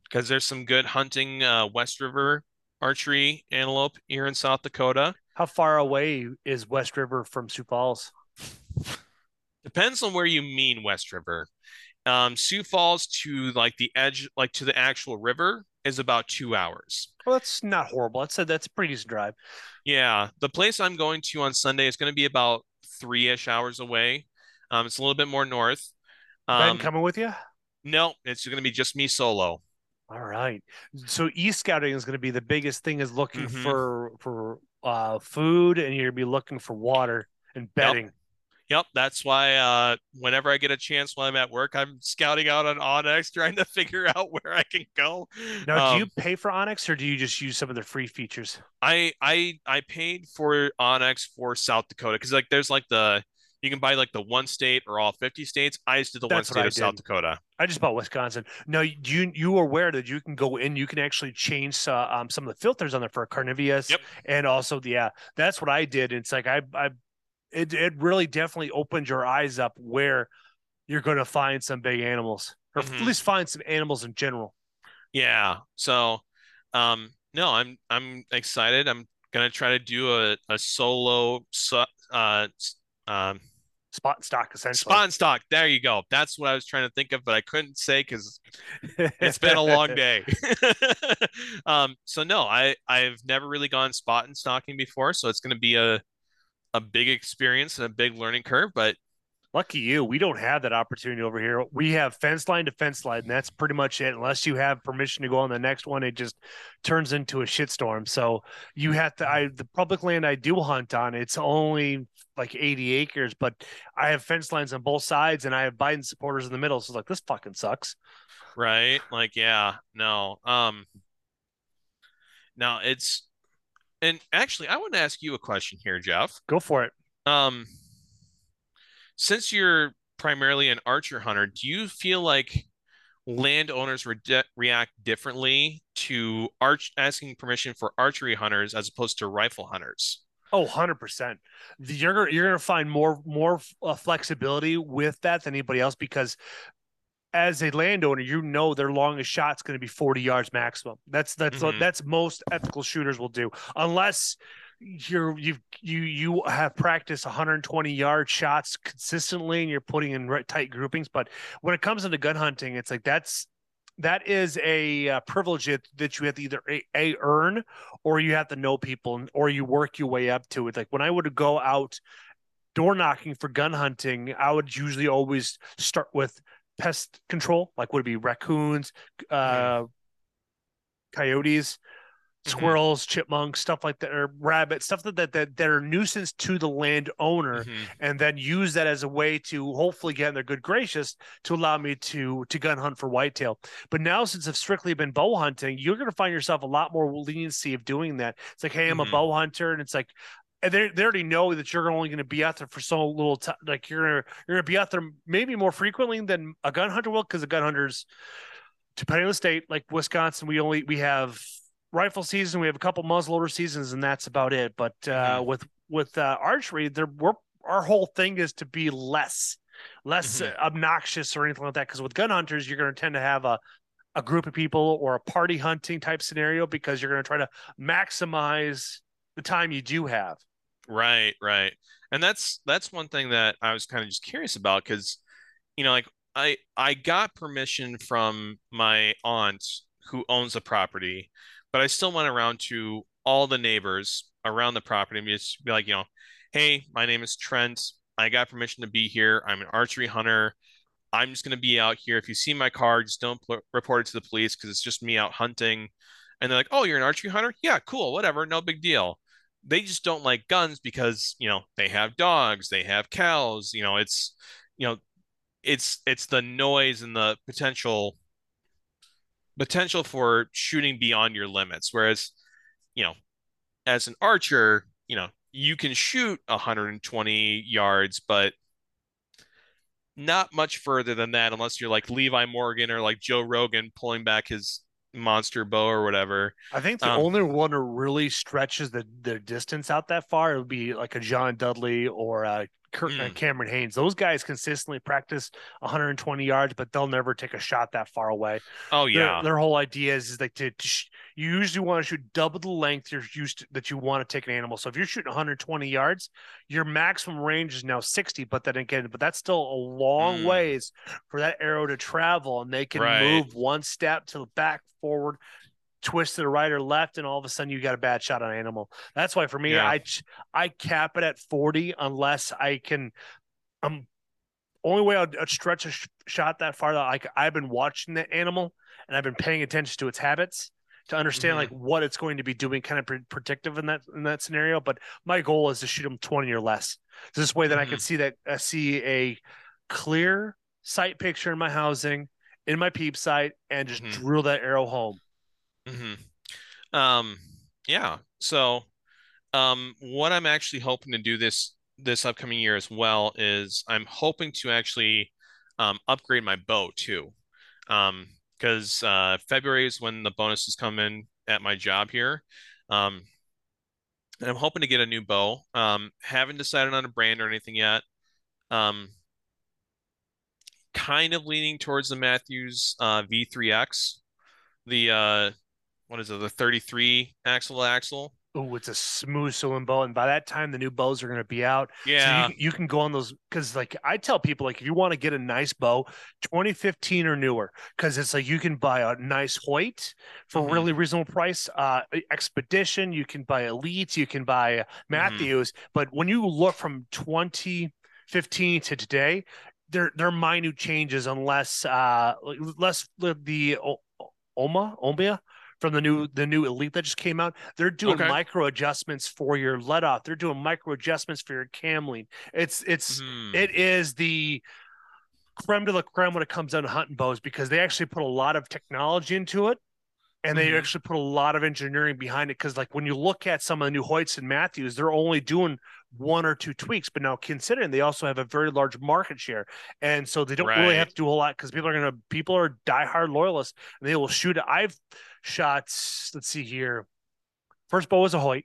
because there's some good hunting uh, West River archery antelope here in South Dakota. How far away is West River from Sioux Falls? Depends on where you mean West River. Um, Sioux Falls to like the edge, like to the actual river, is about two hours. Well, that's not horrible. That's a that's a pretty decent drive. Yeah, the place I'm going to on Sunday is going to be about three-ish hours away. Um, it's a little bit more north. Um, ben coming with you? No, it's going to be just me solo. All right. So e-scouting is going to be the biggest thing is looking mm-hmm. for for uh, food and you're going to be looking for water and bedding. Yep. Yep, that's why uh, whenever I get a chance while I'm at work, I'm scouting out on onX, trying to figure out where I can go. Now, um, do you um, pay for onX or do you just use some of the free features? I I I paid for onX for South Dakota because like there's like the you can buy like the one state or all 50 states. I just did the That's one state of. South Dakota. I just bought Wisconsin. No, you you are aware that you can go in, you can actually change uh, um, some of the filters on there for carnivorous yep. and also yeah, that's what I did. It's like I I it it really definitely opened your eyes up where you're going to find some big animals or mm-hmm. at least find some animals in general. Yeah. So um no, I'm I'm excited. I'm going to try to do a a solo uh um spot stock essentially. Spot stock. There you go. That's what I was trying to think of, but I couldn't say because it's been a long day. um, so no, I I've never really gone spot and stocking before, so it's going to be a a big experience and a big learning curve. But lucky you, we don't have that opportunity over here. We have fence line to fence line, and that's pretty much it. Unless you have permission to go on the next one, it just turns into a shitstorm. So you have to. I the public land I do hunt on, it's only like 80 acres, but I have fence lines on both sides and I have Biden supporters in the middle. So it's like this fucking sucks. Right. Like, yeah, no. Um now it's and actually I want to ask you a question here, Jeff. Go for it. Um since you're primarily an archer hunter, do you feel like landowners re- react differently to arch asking permission for archery hunters as opposed to rifle hunters? Oh, 100%. You're you're going to find more more uh, flexibility with that than anybody else because as a landowner, you know their longest shot's going to be 40 yards maximum. That's that's mm-hmm. that's most ethical shooters will do unless you're you you you have practiced 120 yard shots consistently and you're putting in tight groupings but when it comes into gun hunting it's like that's that is a uh, privilege that you have to either a, a, earn or you have to know people or you work your way up to it. Like when I would go out door knocking for gun hunting, I would usually always start with pest control, like would it be raccoons, uh, coyotes, Mm-hmm. squirrels, mm-hmm. chipmunks, stuff like that, or rabbits, stuff that that that, that are nuisance to the landowner, mm-hmm. and then use that as a way to hopefully get in their good gracious to allow me to to gun hunt for whitetail. But now, since I've strictly been bow hunting, you're going to find yourself a lot more leniency of doing that. It's like, hey, I'm mm-hmm. a bow hunter, and it's like, and they, they already know that you're only going to be out there for so little time. Like you're you're going to be out there maybe more frequently than a gun hunter will, because the gun hunters, depending on the state, like Wisconsin, we only we have rifle season. We have a couple muzzleloader seasons, and that's about it. But uh, mm-hmm. with with uh, archery, there we're our whole thing is to be less less mm-hmm. obnoxious or anything like that. Because with gun hunters, you're going to tend to have a a group of people or a party hunting type scenario because you're going to try to maximize the time you do have. Right, right. And that's that's one thing that I was kind of just curious about because you know like I I got permission from my aunt who owns the property but I still went around to all the neighbors around the property and just be like, you know, hey, my name is Trent. I got permission to be here. I'm an archery hunter. I'm just going to be out here. If you see my car, just don't pl- report it to the police because it's just me out hunting. And they're like, oh, you're an archery hunter? Yeah, cool, whatever, no big deal. They just don't like guns because, you know, they have dogs, they have cows, you know, it's, you know, it's it's the noise and the potential potential for shooting beyond your limits. Whereas, you know, as an archer, you know, you can shoot 120 yards, but not much further than that unless you're like Levi Morgan or like Joe Rogan pulling back his monster bow or whatever. I think the Um, only one who really stretches the, the distance out that far would be like a John Dudley or a Kurt, uh, Mm. Cameron Hanes. Those guys consistently practice 120 yards, but they'll never take a shot that far away. Oh Their- yeah. Their, whole idea is, is like to, to sh- you usually want to shoot double the length you're used to, that you want to take an animal. So if you're shooting 120 yards, your maximum range is now 60. But then again, but that's still a long Mm. ways for that arrow to travel, and they can Right. move one step to the back, forward, twist to the right or left, and all of a sudden you got a bad shot on an animal. That's why for me, Yeah. I I cap it at 40 unless I can. I'm only way I'd, I'd stretch a sh- shot that far. Like I've been watching the animal and I've been paying attention to its habits to understand Mhm. like what it's going to be doing, kind of pre- predictive in that in that scenario. But my goal is to shoot them 20 or less. This way, that I can see that I see a clear sight picture in my housing, in my peep sight, and just Mhm. drill that arrow home. hmm Um, yeah. So, um, what I'm actually hoping to do this this upcoming year as well is I'm hoping to actually um, upgrade my bow too. Um, because uh, February is when the bonuses come in at my job here. Um, and I'm hoping to get a new bow. Um, haven't decided on a brand or anything yet. Um, kind of leaning towards the Mathews uh, V3X, the uh, what is it, the 33 axle axle. Oh, it's a smooth sailing bow, and by that time the new bows are going to be out. Yeah. So you, you can go on those because, like, I tell people, like, if you want to get a nice bow, 2015 or newer, because it's like you can buy a nice Hoyt for Mhm. a really reasonable price. Uh, Expedition, you can buy Elite, you can buy uh, Mathews, but when you look from 2015 to today, they're they're minute changes unless uh less the, Oma Omnia from the new the new elite that just came out they're doing Okay. micro adjustments for your let off they're doing micro adjustments for your camling it's it's Mhm. it is the creme de la creme when it comes down to hunting bows because they actually put a lot of technology into it and they Mhm. actually put a lot of engineering behind it because like when you look at some of the new hoyts and mathews they're only doing one or two tweaks but now considering they also have a very large market share and so they don't really have to do a lot because people are gonna people are diehard loyalists and they will shoot i've shot let's see here first bow was a hoyt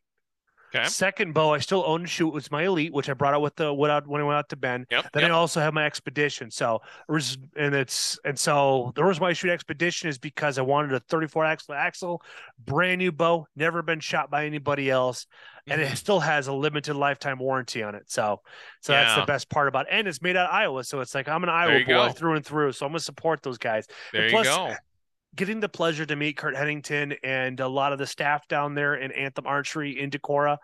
Okay. Second bow, I still own and shoot was my elite, which I brought out with the went out when I went out to Ben. Yep. Then yep. I also have my expedition. So and it's and so the reason why I shoot expedition is because I wanted a 34 axle axle, brand new bow, never been shot by anybody else, and Mhm. it still has a limited lifetime warranty on it. So so that's the best part about it. And it's made out of Iowa. So it's like I'm an Iowa boy go. through and through. So I'm gonna support those guys There you plus, go. Getting the pleasure to meet Kurt Hennington and a lot of the staff down there in Anthem Archery in Decorah.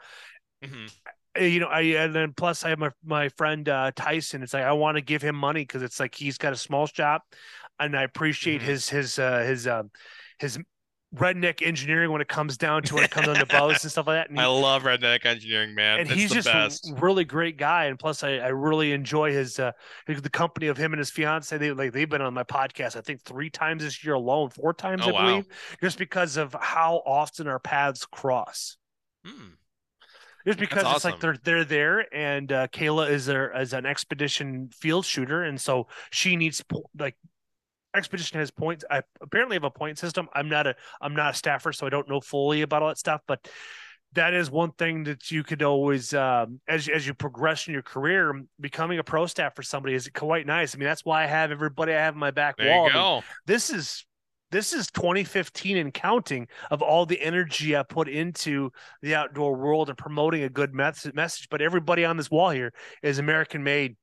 Mhm. Uh, You know, I and then plus I have my my friend uh, Tyson. It's like I want to give him money because it's like he's got a small shop, and I appreciate Mhm. his his uh, his um his redneck engineering when it comes down to when it comes down to bows and stuff like that. And, I love redneck engineering, man. and he's the just a really great guy. And plus, I, I really enjoy his uh the company of him and his fiance. They like they've been on my podcast I think three times this year alone, four times Oh, I wow. believe, just because of how often our paths cross. Hmm. Just because it's like they're they're there, and uh, Kayla is there as an expedition field shooter, and so she needs like expedition has points. I apparently have a point system. I'm not a I'm not a staffer, so I don't know fully about all that stuff, but that is one thing that you could always um, as as you progress in your career, becoming a pro staff for somebody is quite nice. I mean, that's why I have everybody I have in my back There wall. you I mean, this is this is 2015 and counting of all the energy I put into the outdoor world and promoting a good. Message, but everybody on this wall here is American made.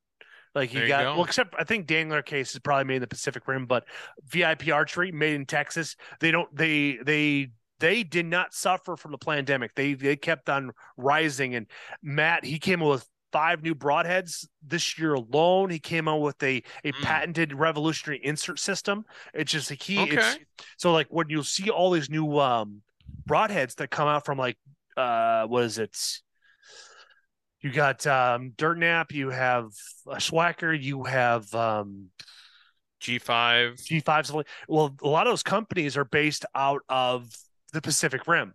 Like you There you got go. well, except I think Dangler case is probably made in the Pacific Rim, but VIP Archery made in Texas. They don't they they they did not suffer from the pandemic. They they kept on rising. And Matt he came up with five new broadheads this year alone. He came out with a a Mm. patented revolutionary insert system. It's just he it's Okay. so like when you see all these new um broadheads that come out from like uh what is it? You got um, Dirt Nap, you have a Swhacker, you have um, G5. G5s. Well, a lot of those companies are based out of the Pacific Rim.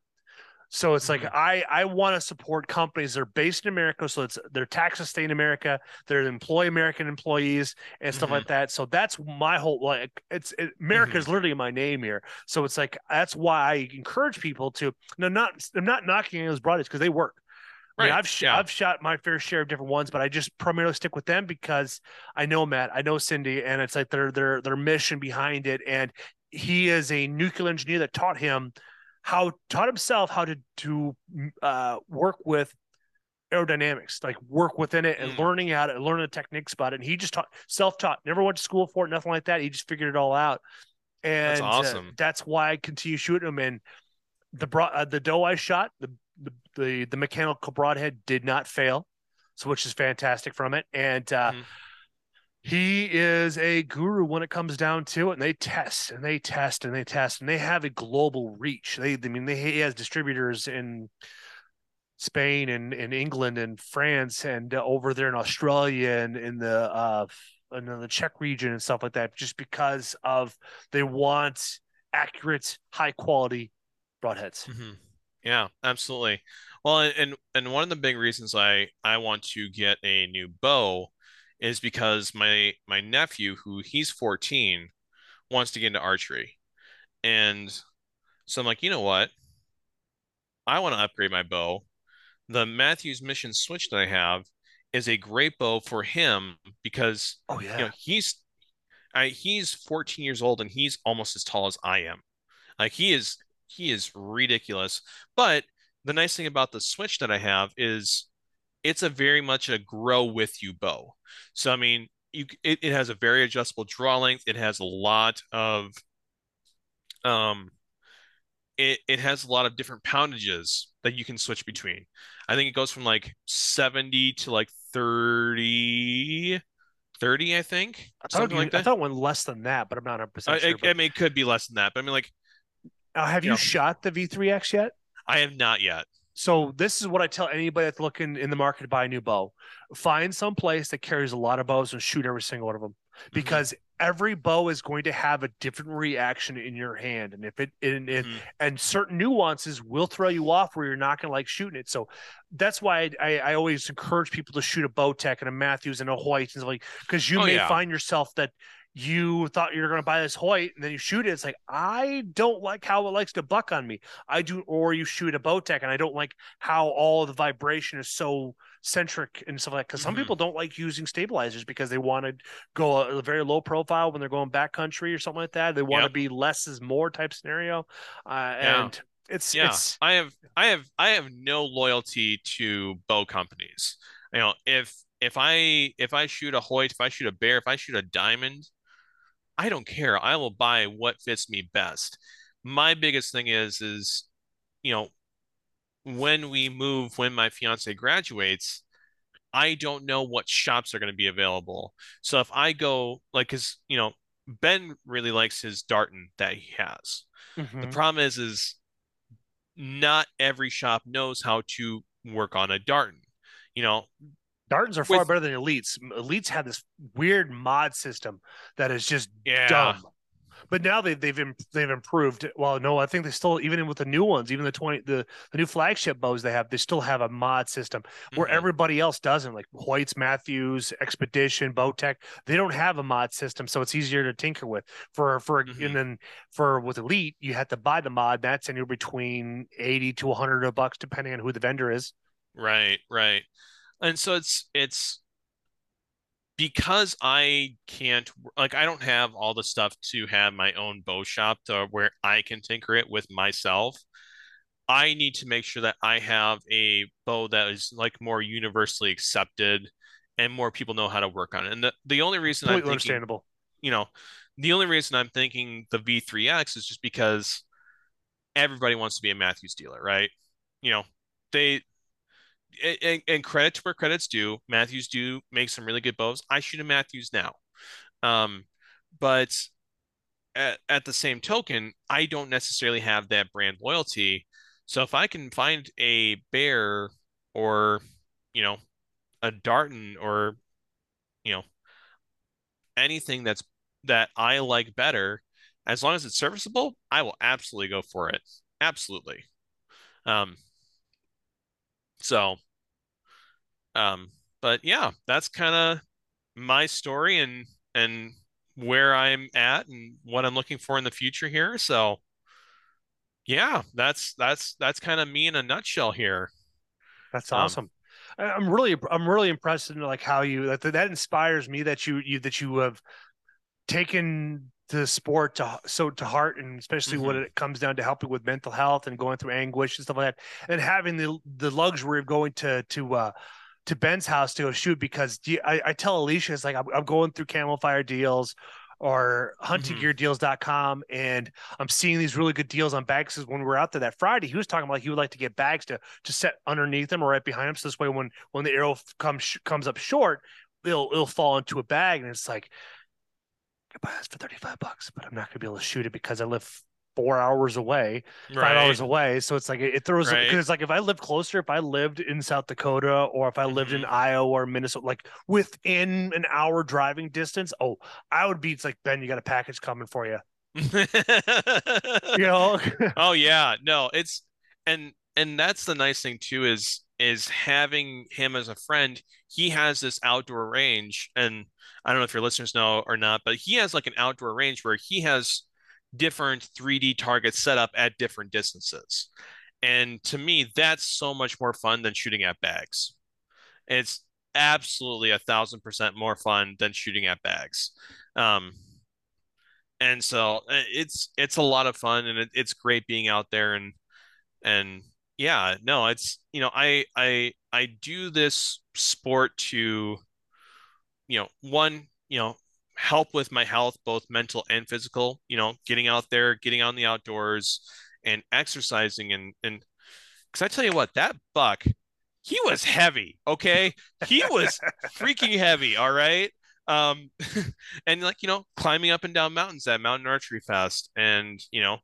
So it's like Mhm. I I want to support companies that are based in America, so it's their taxes stay in America, they're employ American employees and stuff Mhm. like that. So that's my whole like it's it, America is literally my name here. So it's like that's why I encourage people to no not I'm not knocking those broadheads because they work. I mean, Right, I've sh- yeah. I've shot my fair share of different ones, but I just primarily stick with them because I know Matt, I know Cindy, and it's like their their their mission behind it. And he is a nuclear engineer that taught him how taught himself how to to uh, work with aerodynamics, like work within it and Mm. learning how to learn the techniques about it. And he just taught self taught, never went to school for it, nothing like that. He just figured it all out. And uh, awesome. that's why I continue shooting them. And the broad, uh, the doe I shot, the, the the mechanical broadhead did not fail, so which is fantastic from it. And uh, Mhm. he is a guru when it comes down to it. And they test and they test and they test and they have a global reach. They, I mean, they, he has distributors in Spain and in England and France and uh, over there in Australia and in the uh in the Czech region and stuff like that, just because of they want accurate, high quality broadheads. Mhm. Yeah, absolutely. Well, and- and one of the big reasons I I want to get a new bow is because my my nephew, who he's 14, wants to get into archery. And so I'm like, you know what? I want to upgrade my bow. The Mathews Mission Switch that I have is a great bow for him because Oh you yeah. know he's I he's 14 years old and he's almost as tall as I am. Like he is he is ridiculous. But the nice thing about the Switch that I have is it's a very much a grow with you bow. So I mean, you it, it has a very adjustable draw length. It has a lot of um it it has a lot of different poundages that you can switch between. I think it goes from like 70 to like 30 30 I think. I thought, you, like I thought it went less than that, but I'm not 100 I, percent sure. I, I mean, it could be less than that, but I mean, like, Uh, have you yeah. shot the V3X yet? I have not yet. So this is what I tell anybody that's looking in the market to buy a new bow: find some place that carries a lot of bows and shoot every single one of them, Mm-hmm. because every bow is going to have a different reaction in your hand, and if it and, and, Mhm. and certain nuances will throw you off where you're not going to like shooting it. So that's why I, I, always encourage people to shoot a Bowtech and a Mathews and a Hoyt and stuff like because you Oh, may yeah. find yourself that you thought you were going to buy this Hoyt and then you shoot it. It's like I don't like how it likes to buck on me. I do, or you shoot a Bowtech and I don't like how all the vibration is so centric and stuff like that. Because some Mhm. people don't like using stabilizers because they want to go a, a very low profile when they're going backcountry or something like that. They want to Yep. be less is more type scenario. Uh, Yeah. And it's Yeah, it's I have, I have, I have no loyalty to bow companies. You know, if if I if I shoot a Hoyt, if I shoot a Bear, if I shoot a Diamond, I don't care. I will buy what fits me best. My biggest thing is is, you know, when we move, when my fiance graduates, I don't know what shops are going to be available. So if I go like, because you know, Ben really likes his Darton that he has. The Mhm. problem is, is not every shop knows how to work on a Darton. You know, Dartons are far with- better than elites. Elites have this weird mod system that is just yeah, dumb. But now they, they've they've improved. Well, no, I think they still even with the new ones, even the twenty the, the new flagship bows they have, they still have a mod system where Mhm. everybody else doesn't. Like Hoyts, Mathews, Expedition, Bowtech, they don't have a mod system, so it's easier to tinker with. For for Mhm. and then for with Elite, you have to buy the mod. That's anywhere between eighty to hundred bucks, depending on who the vendor is. Right, right. And so it's it's because I can't like I don't have all the stuff to have my own bow shop to where I can tinker it with myself. I need to make sure that I have a bow that is like more universally accepted and more people know how to work on it. And the, the only reason I'm thinking, understandable. you know, the only reason I'm thinking the V3X is just because everybody wants to be a Mathews dealer, right? You know, they and, and credit to where credit's due. Mathews do make some really good bows. I shoot a Mathews now. Um, but at, at the same token, I don't necessarily have that brand loyalty. So if I can find a bear or, you know, a Darton or you know anything that's that I like better, as long as it's serviceable, I will absolutely go for it. Absolutely. Um, so, um, but yeah, that's kind of my story and and where I'm at and what I'm looking for in the future here. So, yeah, that's that's that's kind of me in a nutshell here. That's um, awesome. Um, I'm really I'm really impressed in like how you that that inspires me that you you that you have taken the sport to so to heart and especially mm-hmm. when it comes down to helping with mental health and going through anguish and stuff like that and having the the luxury of going to to uh to Ben's house to go shoot because I, I tell Alicia it's like I'm, I'm going through Camofire deals or huntinggeardeals.com and I'm seeing these really good deals on bags because when we were out there that Friday he was talking about like he would like to get bags to to set underneath them or right behind him so this way when when the arrow comes comes up short it'll it'll fall into a bag and it's like I buy this for 35 bucks but I'm not going to be able to shoot it because I live four hours away, five right. hours away. So it's like it, throws because right. it's like if I lived closer, if I lived in South Dakota or if I lived mm-hmm. in Iowa or Minnesota, like within an hour driving distance, oh, I would be. It's like Ben, you got a package coming for you. you know? oh yeah, no, it's and and that's the nice thing too is is having him as a friend. He has this outdoor range, and I don't know if your listeners know or not, but he has like an outdoor range where he has different 3D targets set up at different distances. And to me, that's so much more fun than shooting at bags. It's absolutely a thousand percent more fun than shooting at bags. Um, and so uh, it's it's a lot of fun and it, it's great being out there and and yeah no it's you know i i i do this sport to you know one you know help with my health, both mental and physical, you know, getting out there, getting on the outdoors and exercising and and because I tell you what, that buck, he was heavy. Okay. He was freaking heavy. All right. Um, and like, you know, climbing up and down mountains at Mountain Archery Fest and, you know,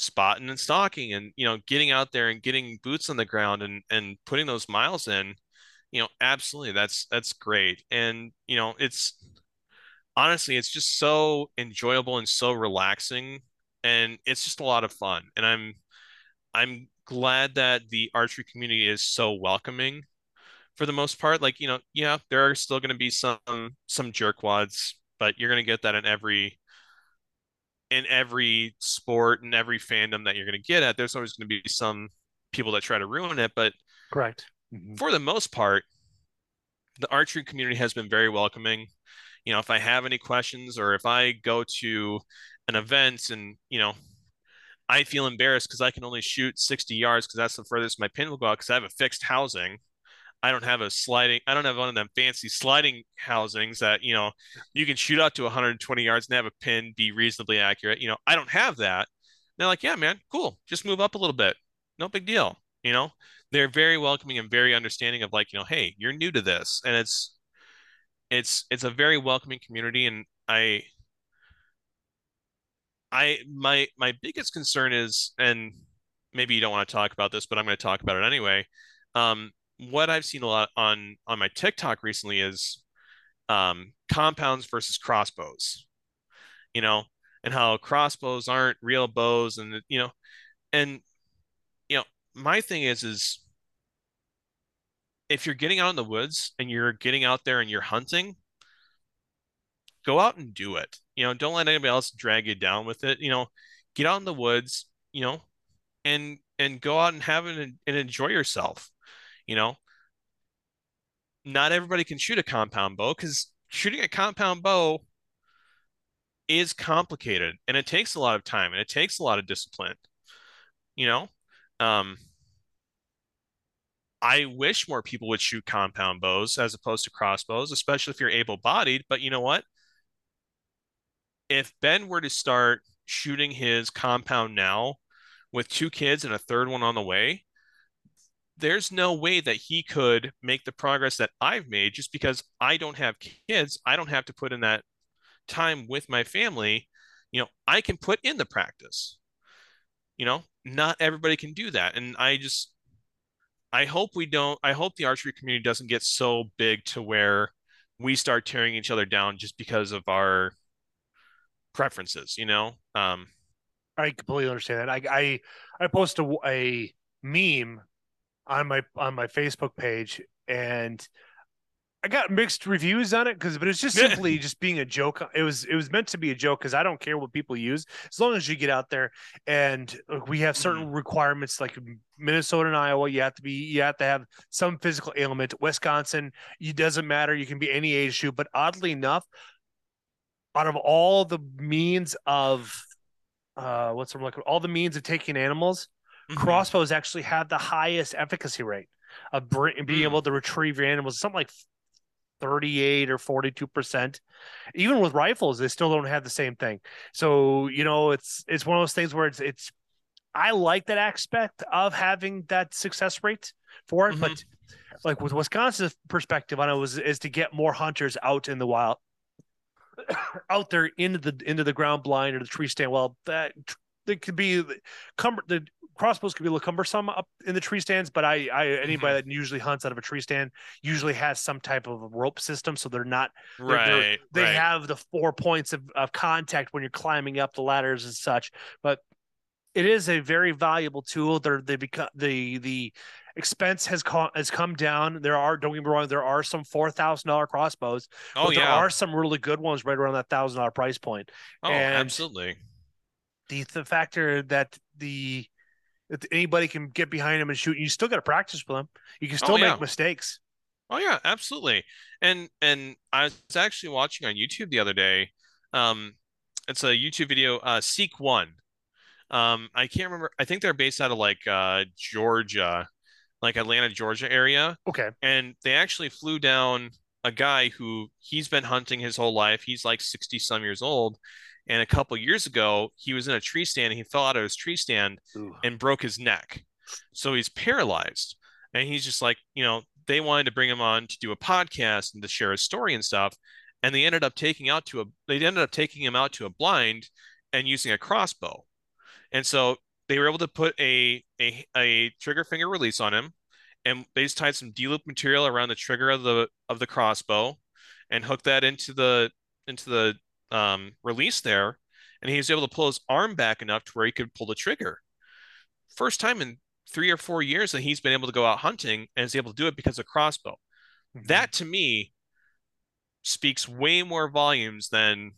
spotting and stalking and, you know, getting out there and getting boots on the ground and, and putting those miles in, you know, absolutely. That's, that's great. And, you know, it's, honestly, it's just so enjoyable and so relaxing, and it's just a lot of fun. And I'm I'm glad that the archery community is so welcoming for the most part. Like, you know, yeah, there are still going to be some some jerkwads, but you're going to get that in every in every sport and every fandom that you're going to get at. There's always going to be some people that try to ruin it, but correct. Mm-hmm. For the most part, the archery community has been very welcoming you know, if I have any questions or if I go to an event and, you know, I feel embarrassed because I can only shoot 60 yards because that's the furthest my pin will go out because I have a fixed housing. I don't have a sliding, I don't have one of them fancy sliding housings that, you know, you can shoot out to 120 yards and have a pin be reasonably accurate. You know, I don't have that. they're like, yeah, man, cool. Just move up a little bit. No big deal. You know, they're very welcoming and very understanding of like, you know, hey, you're new to this. And it's, it's it's a very welcoming community and i i my my biggest concern is and maybe you don't want to talk about this but i'm going to talk about it anyway um, what i've seen a lot on on my tiktok recently is um, compounds versus crossbows you know and how crossbows aren't real bows and you know and you know my thing is is if you're getting out in the woods and you're getting out there and you're hunting, go out and do it. You know, don't let anybody else drag you down with it. You know, get out in the woods, you know, and and go out and have it and, and enjoy yourself. You know, not everybody can shoot a compound bow because shooting a compound bow is complicated and it takes a lot of time and it takes a lot of discipline. You know, um, I wish more people would shoot compound bows as opposed to crossbows, especially if you're able bodied. But you know what? If Ben were to start shooting his compound now with two kids and a third one on the way, there's no way that he could make the progress that I've made just because I don't have kids. I don't have to put in that time with my family. You know, I can put in the practice. You know, not everybody can do that. And I just, I hope we don't. I hope the archery community doesn't get so big to where we start tearing each other down just because of our preferences. You know. Um, I completely understand that. I I, I posted a, a meme on my on my Facebook page, and I got mixed reviews on it because, but it's just simply just being a joke. It was it was meant to be a joke because I don't care what people use as long as you get out there and we have certain mm-hmm. requirements like Minnesota and Iowa. You have to be you have to have some physical ailment. Wisconsin, it doesn't matter. You can be any age group. But oddly enough, out of all the means of uh what's like all the means of taking animals, mm-hmm. crossbows actually have the highest efficacy rate of being mm. able to retrieve your animals. Something like 38 or 42%. Even with rifles, they still don't have the same thing. So, you know, it's it's one of those things where it's it's I like that aspect of having that success rate for it, mm-hmm. but like with Wisconsin's perspective on it was is to get more hunters out in the wild out there into the into the ground blind or the tree stand. Well, that it could be comfort the crossbows could be a little cumbersome up in the tree stands, but I, I anybody mm-hmm. that usually hunts out of a tree stand usually has some type of a rope system, so they're not they're, right. They're, they right. have the four points of, of contact when you're climbing up the ladders and such. But it is a very valuable tool. They're they become the the expense has come has come down. There are don't get me wrong, there are some four thousand dollar crossbows. Oh but yeah, there are some really good ones right around that thousand dollar price point. Oh, and absolutely. The the factor that the that anybody can get behind him and shoot. You still got to practice with them. You can still oh, yeah. make mistakes. Oh yeah, absolutely. And and I was actually watching on YouTube the other day. Um, it's a YouTube video. Uh, Seek One. Um, I can't remember. I think they're based out of like uh Georgia, like Atlanta, Georgia area. Okay. And they actually flew down a guy who he's been hunting his whole life. He's like sixty some years old, and a couple years ago, he was in a tree stand and he fell out of his tree stand Ooh. and broke his neck. So he's paralyzed. And he's just like, you know, they wanted to bring him on to do a podcast and to share his story and stuff. And they ended up taking out to a they ended up taking him out to a blind and using a crossbow. And so they were able to put a a, a trigger finger release on him and they just tied some D-loop material around the trigger of the of the crossbow and hooked that into the into the um, release there, and he was able to pull his arm back enough to where he could pull the trigger. First time in three or four years that he's been able to go out hunting and is able to do it because of crossbow. Mm-hmm. That to me speaks way more volumes than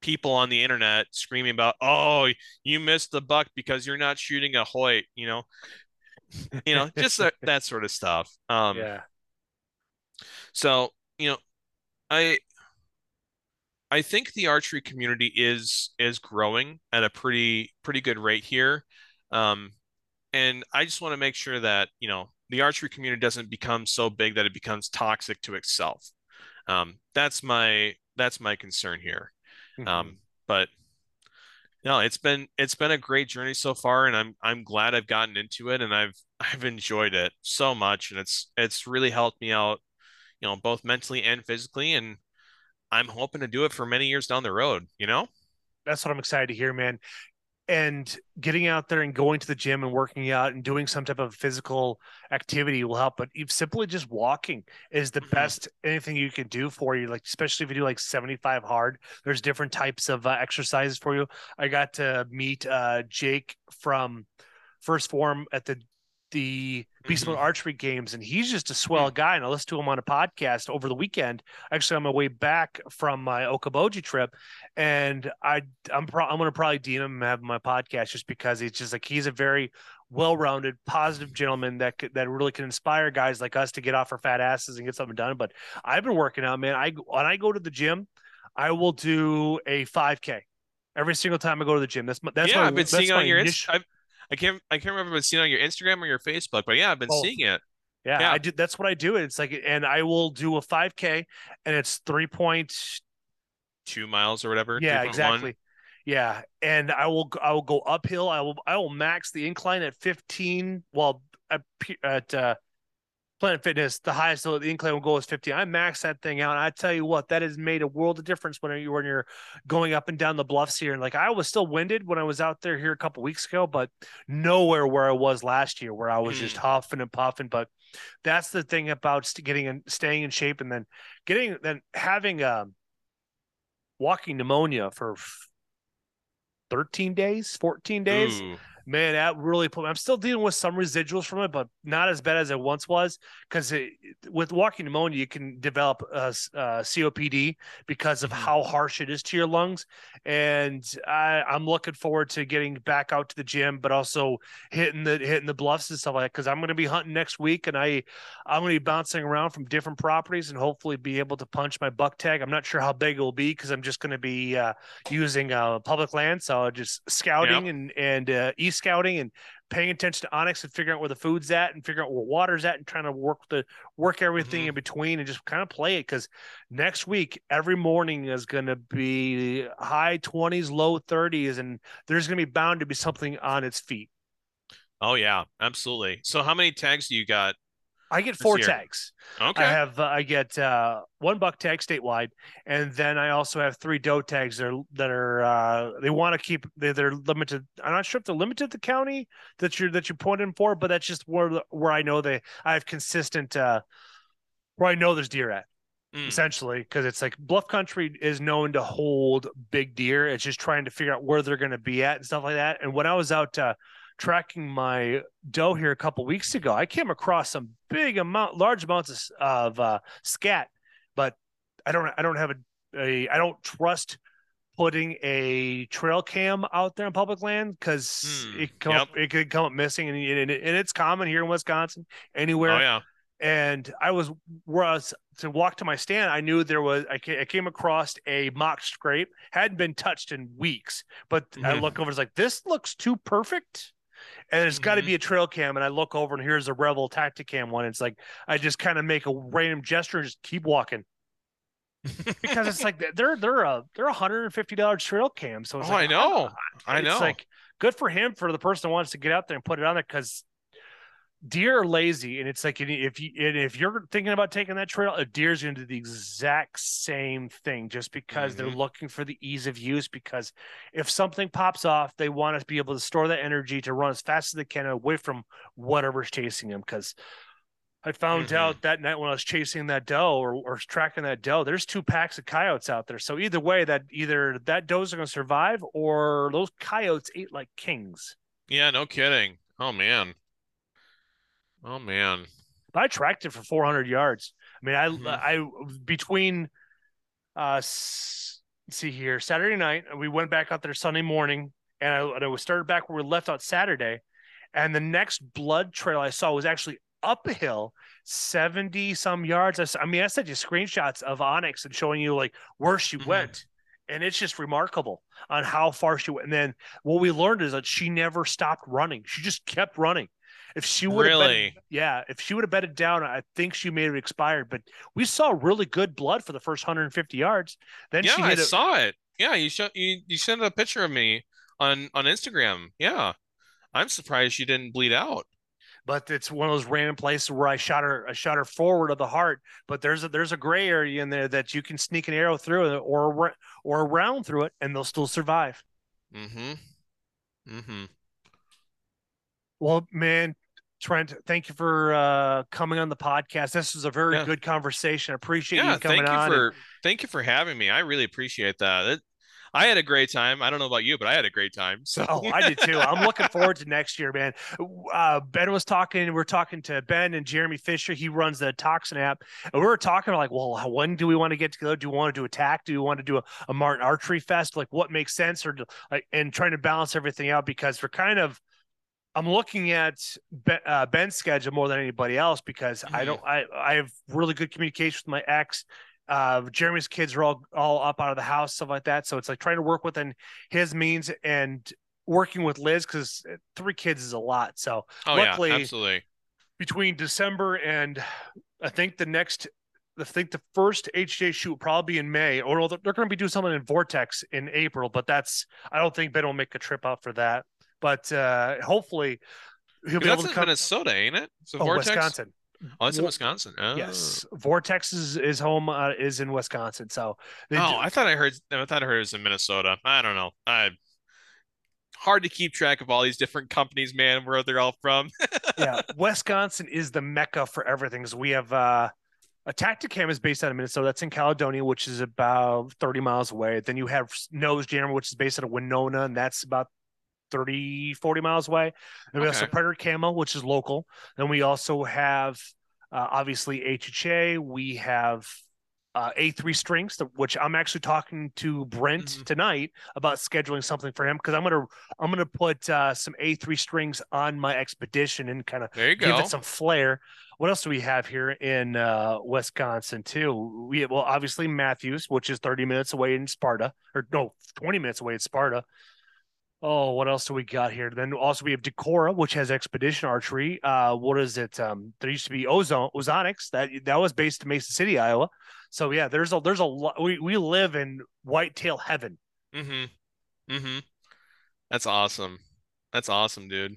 people on the internet screaming about, "Oh, you missed the buck because you're not shooting a Hoyt," you know. you know, just that, that sort of stuff. Um, yeah. So, you know, I I think the archery community is is growing at a pretty pretty good rate here. Um, and I just want to make sure that, you know, the archery community doesn't become so big that it becomes toxic to itself. Um, that's my that's my concern here. Mm-hmm. Um, but no, it's been it's been a great journey so far, and I'm I'm glad I've gotten into it, and I've I've enjoyed it so much, and it's it's really helped me out, you know, both mentally and physically, and I'm hoping to do it for many years down the road, you know? That's what I'm excited to hear, man. And getting out there and going to the gym and working out and doing some type of physical activity will help. But simply just walking is the mm-hmm. best anything you can do for you. Like, especially if you do like 75 hard, there's different types of uh, exercises for you. I got to meet uh, Jake from 1st Phorm at the the Beast mm-hmm. Archery games, and he's just a swell guy. And I listened to him on a podcast over the weekend, actually on my way back from my Okoboji trip, and I I'm pro- I'm going to probably DM him and have my podcast just because he's just like he's a very well-rounded, positive gentleman that could, that really can inspire guys like us to get off our fat asses and get something done. But I've been working out, man. I when I go to the gym, I will do a 5K every single time I go to the gym. That's my, that's yeah. My, I've been seeing on your initial, I've, I can't I can't remember if it's seen on your Instagram or your Facebook, but yeah, I've been seeing it. Yeah, yeah, I do. That's what I do. It's like, and I will do a 5K, and it's three point two miles or whatever. Yeah, exactly. Yeah, and I will I will go uphill. I will I will max the incline at 15. Well, at, at uh, Planet Fitness, the highest the incline will go is 50. I maxed that thing out. And I tell you what, that has made a world of difference when you when you're going up and down the bluffs here. And like I was still winded when I was out there here a couple weeks ago, but nowhere where I was last year, where I was just Mm. huffing and puffing. But that's the thing about getting and staying in shape, and then getting then having um walking pneumonia for 13 days, 14 days Ooh. Man, that really put. Me, I'm still dealing with some residuals from it, but not as bad as it once was. Because with walking pneumonia, you can develop a, uh, COPD because of Mhm. how harsh it is to your lungs. And I, I'm looking forward to getting back out to the gym, but also hitting the hitting the bluffs and stuff like that. Because I'm going to be hunting next week, and I I'm going to be bouncing around from different properties and hopefully be able to punch my buck tag. I'm not sure how big it will be because I'm just going to be uh, using uh, public land, so just scouting and and uh, e scouting and paying attention to onX and figuring out where the food's at and figuring out where water's at and trying to work the work everything Mhm. in between and just kind of play it because next week every morning is going to be high 20s low 30s and there's going to be bound to be something on its feet Oh yeah, absolutely. So how many tags do you got? I get four year. tags Okay. I have uh, I get uh, one buck tag statewide, and then I also have three doe tags that are that are uh, they want to keep they, they're limited. I'm not sure if they're limited to the county that you're that you put in for, but that's just where where I know they I have consistent uh, where I know there's deer at Mm. essentially because it's like bluff country is known to hold big deer. It's just trying to figure out where they're going to be at and stuff like that. And when I was out uh, tracking my doe here a couple weeks ago, I came across some big amount, large amounts of, of uh, scat, but I don't, I don't have a, a I don't trust putting a trail cam out there in public land because Hmm, it come up, it could come up missing and, and, and it's common here in Wisconsin anywhere Oh yeah. and I was where I was to walk to my stand. I knew there was I came across a mock scrape, hadn't been touched in weeks, but I Mhm. look over, it's like this looks too perfect, and it's got to mm-hmm. be a trail cam. And I look over, and here's a Reveal Tactacam one. It's like I just kind of make a random gesture and just keep walking because it's like they're they're a they're a hundred and fifty dollar trail cam. So it's Oh, I know. I it's know. like good for him for the person who wants to get out there and put it on there because deer are lazy and it's like if you and if you're thinking about taking that trail a deer's going to do the exact same thing just because they're Mhm. looking for the ease of use because if something pops off they want to be able to store that energy to run as fast as they can away from whatever's chasing them because I found Mhm. out that night when I was chasing that doe or, or tracking that doe, there's two packs of coyotes out there. So either way, that either that does are going to survive or those coyotes ate like kings. yeah, no kidding. Oh man. Oh man. But I tracked it for 400 yards. I mean, I Mhm. I between uh let's see here Saturday night, we went back out there Sunday morning, and I, and I was started back where we left out Saturday, and the next blood trail I saw was actually up a hill, 70 some yards. I, I mean, I sent you screenshots of onX and showing you like where she Mhm. went. And it's just remarkable on how far she went. And then what we learned is that she never stopped running. She just kept running. If she would have Really? yeah, if she would have bedded down, I think she may have expired. But we saw really good blood for the first 150 yards. Then Yeah, she I a, saw it. Yeah, you show you you sent a picture of me on on Instagram. Yeah. I'm surprised she didn't bleed out. but it's one of those random places where I shot her, I shot her forward of the heart. But there's a there's a gray area in there that you can sneak an arrow through or or a round through it, and they'll still survive. Mm-hmm. Mm-hmm. Well, man, Trent, thank you for uh, coming on the podcast. This was a very Yeah. good conversation. I appreciate Yeah, you coming thank you on. and- for thank you for having me. I really appreciate that. It, I had a great time. I don't know about you, but I had a great time. So Oh, I did too. I'm looking forward to next year, man. Uh, ben was talking. We are talking to Ben and Jeremy Fisher. He runs the Toxin app, and we were talking like, well, when do we want to get together? Do we want to do attack? Do we want to do a, a Mountain Archery Fest? Like, what makes sense? Or do- like, and trying to balance everything out because we're kind of. I'm looking at Ben, uh, Ben's schedule more than anybody else because I Mhm. don't. I I have really good communication with my ex. Uh, Jeremy's kids are all all up out of the house, stuff like that. So it's like trying to work within his means and working with Liz because three kids is a lot. So oh luckily- yeah, absolutely. between December and I think the next, I think the first HJ shoot will probably be in May, or they're, they're going to be doing something in Vortex in April. But that's I don't think Ben will make a trip out for that. But uh hopefully he'll be able That's to in come. Minnesota, ain't it? So oh, Vortex. Wisconsin. Oh, it's in Wisconsin. Oh. Yes, Vortex is, is home uh, is in Wisconsin. So oh, do- I thought I heard I thought I heard it was in Minnesota. I don't know. I hard to keep track of all these different companies, man, where they're all from. yeah, Wisconsin is the mecca for everything. So we have uh, a Tactacam is based out of Minnesota. That's in Caledonia, which is about 30 miles away. Then you have Nose Jammer, which is based out of Winona, and that's about 30, 40 miles away. And we okay. also Predator Camo, which is local. Then we also have uh, obviously HHA. We have uh, A3 strings, which I'm actually talking to Brent mm-hmm. tonight about scheduling something for him because I'm gonna I'm gonna put uh, some A3 strings on my expedition and kind of give go. it some flair. What else do we have here in uh, Wisconsin too? We have, well obviously Mathews, which is 30 minutes away in Sparta, or no, 20 minutes away in Sparta. Oh, what else do we got here? Then also we have Decorah, which has expedition archery. Uh, what is it? Um, there used to be Ozone Ozonics that that was based in Mason City, Iowa. So yeah, there's a there's a lot. We we live in whitetail heaven. Mm-hmm. Mm-hmm. That's awesome. That's awesome, dude.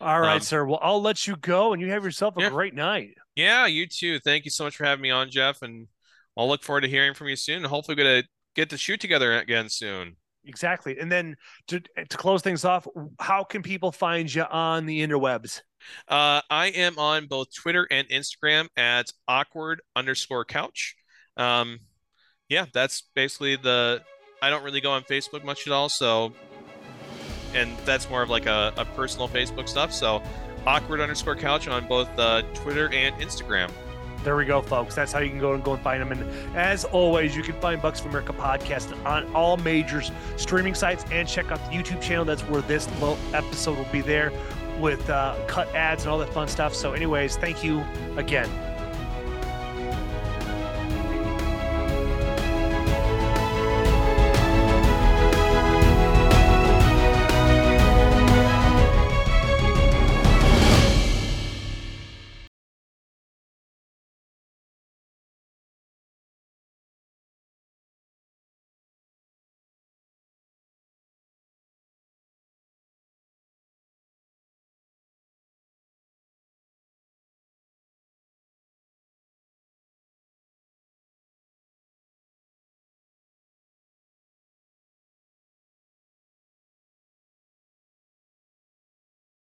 All right, um, sir. Well, I'll let you go, and you have yourself a yeah. great night. Yeah, you too. Thank you so much for having me on, Jeff, and I'll look forward to hearing from you soon. Hopefully, we're gonna get to shoot together again soon. Exactly. And then to to close things off, how can people find you on the interwebs? Uh, I am on both Twitter and Instagram at awkward underscore couch. Um, yeah, that's basically the. I don't really go on Facebook much at all, so, and that's more of like a, a personal Facebook stuff. So, awkward underscore couch on both uh, Twitter and Instagram there we go, folks. That's how you can go and go and find them. And as always, you can find Bucks of America podcast on all major streaming sites and check out the YouTube channel. That's where this episode will be there with uh, cut ads and all that fun stuff. So, anyways, thank you again.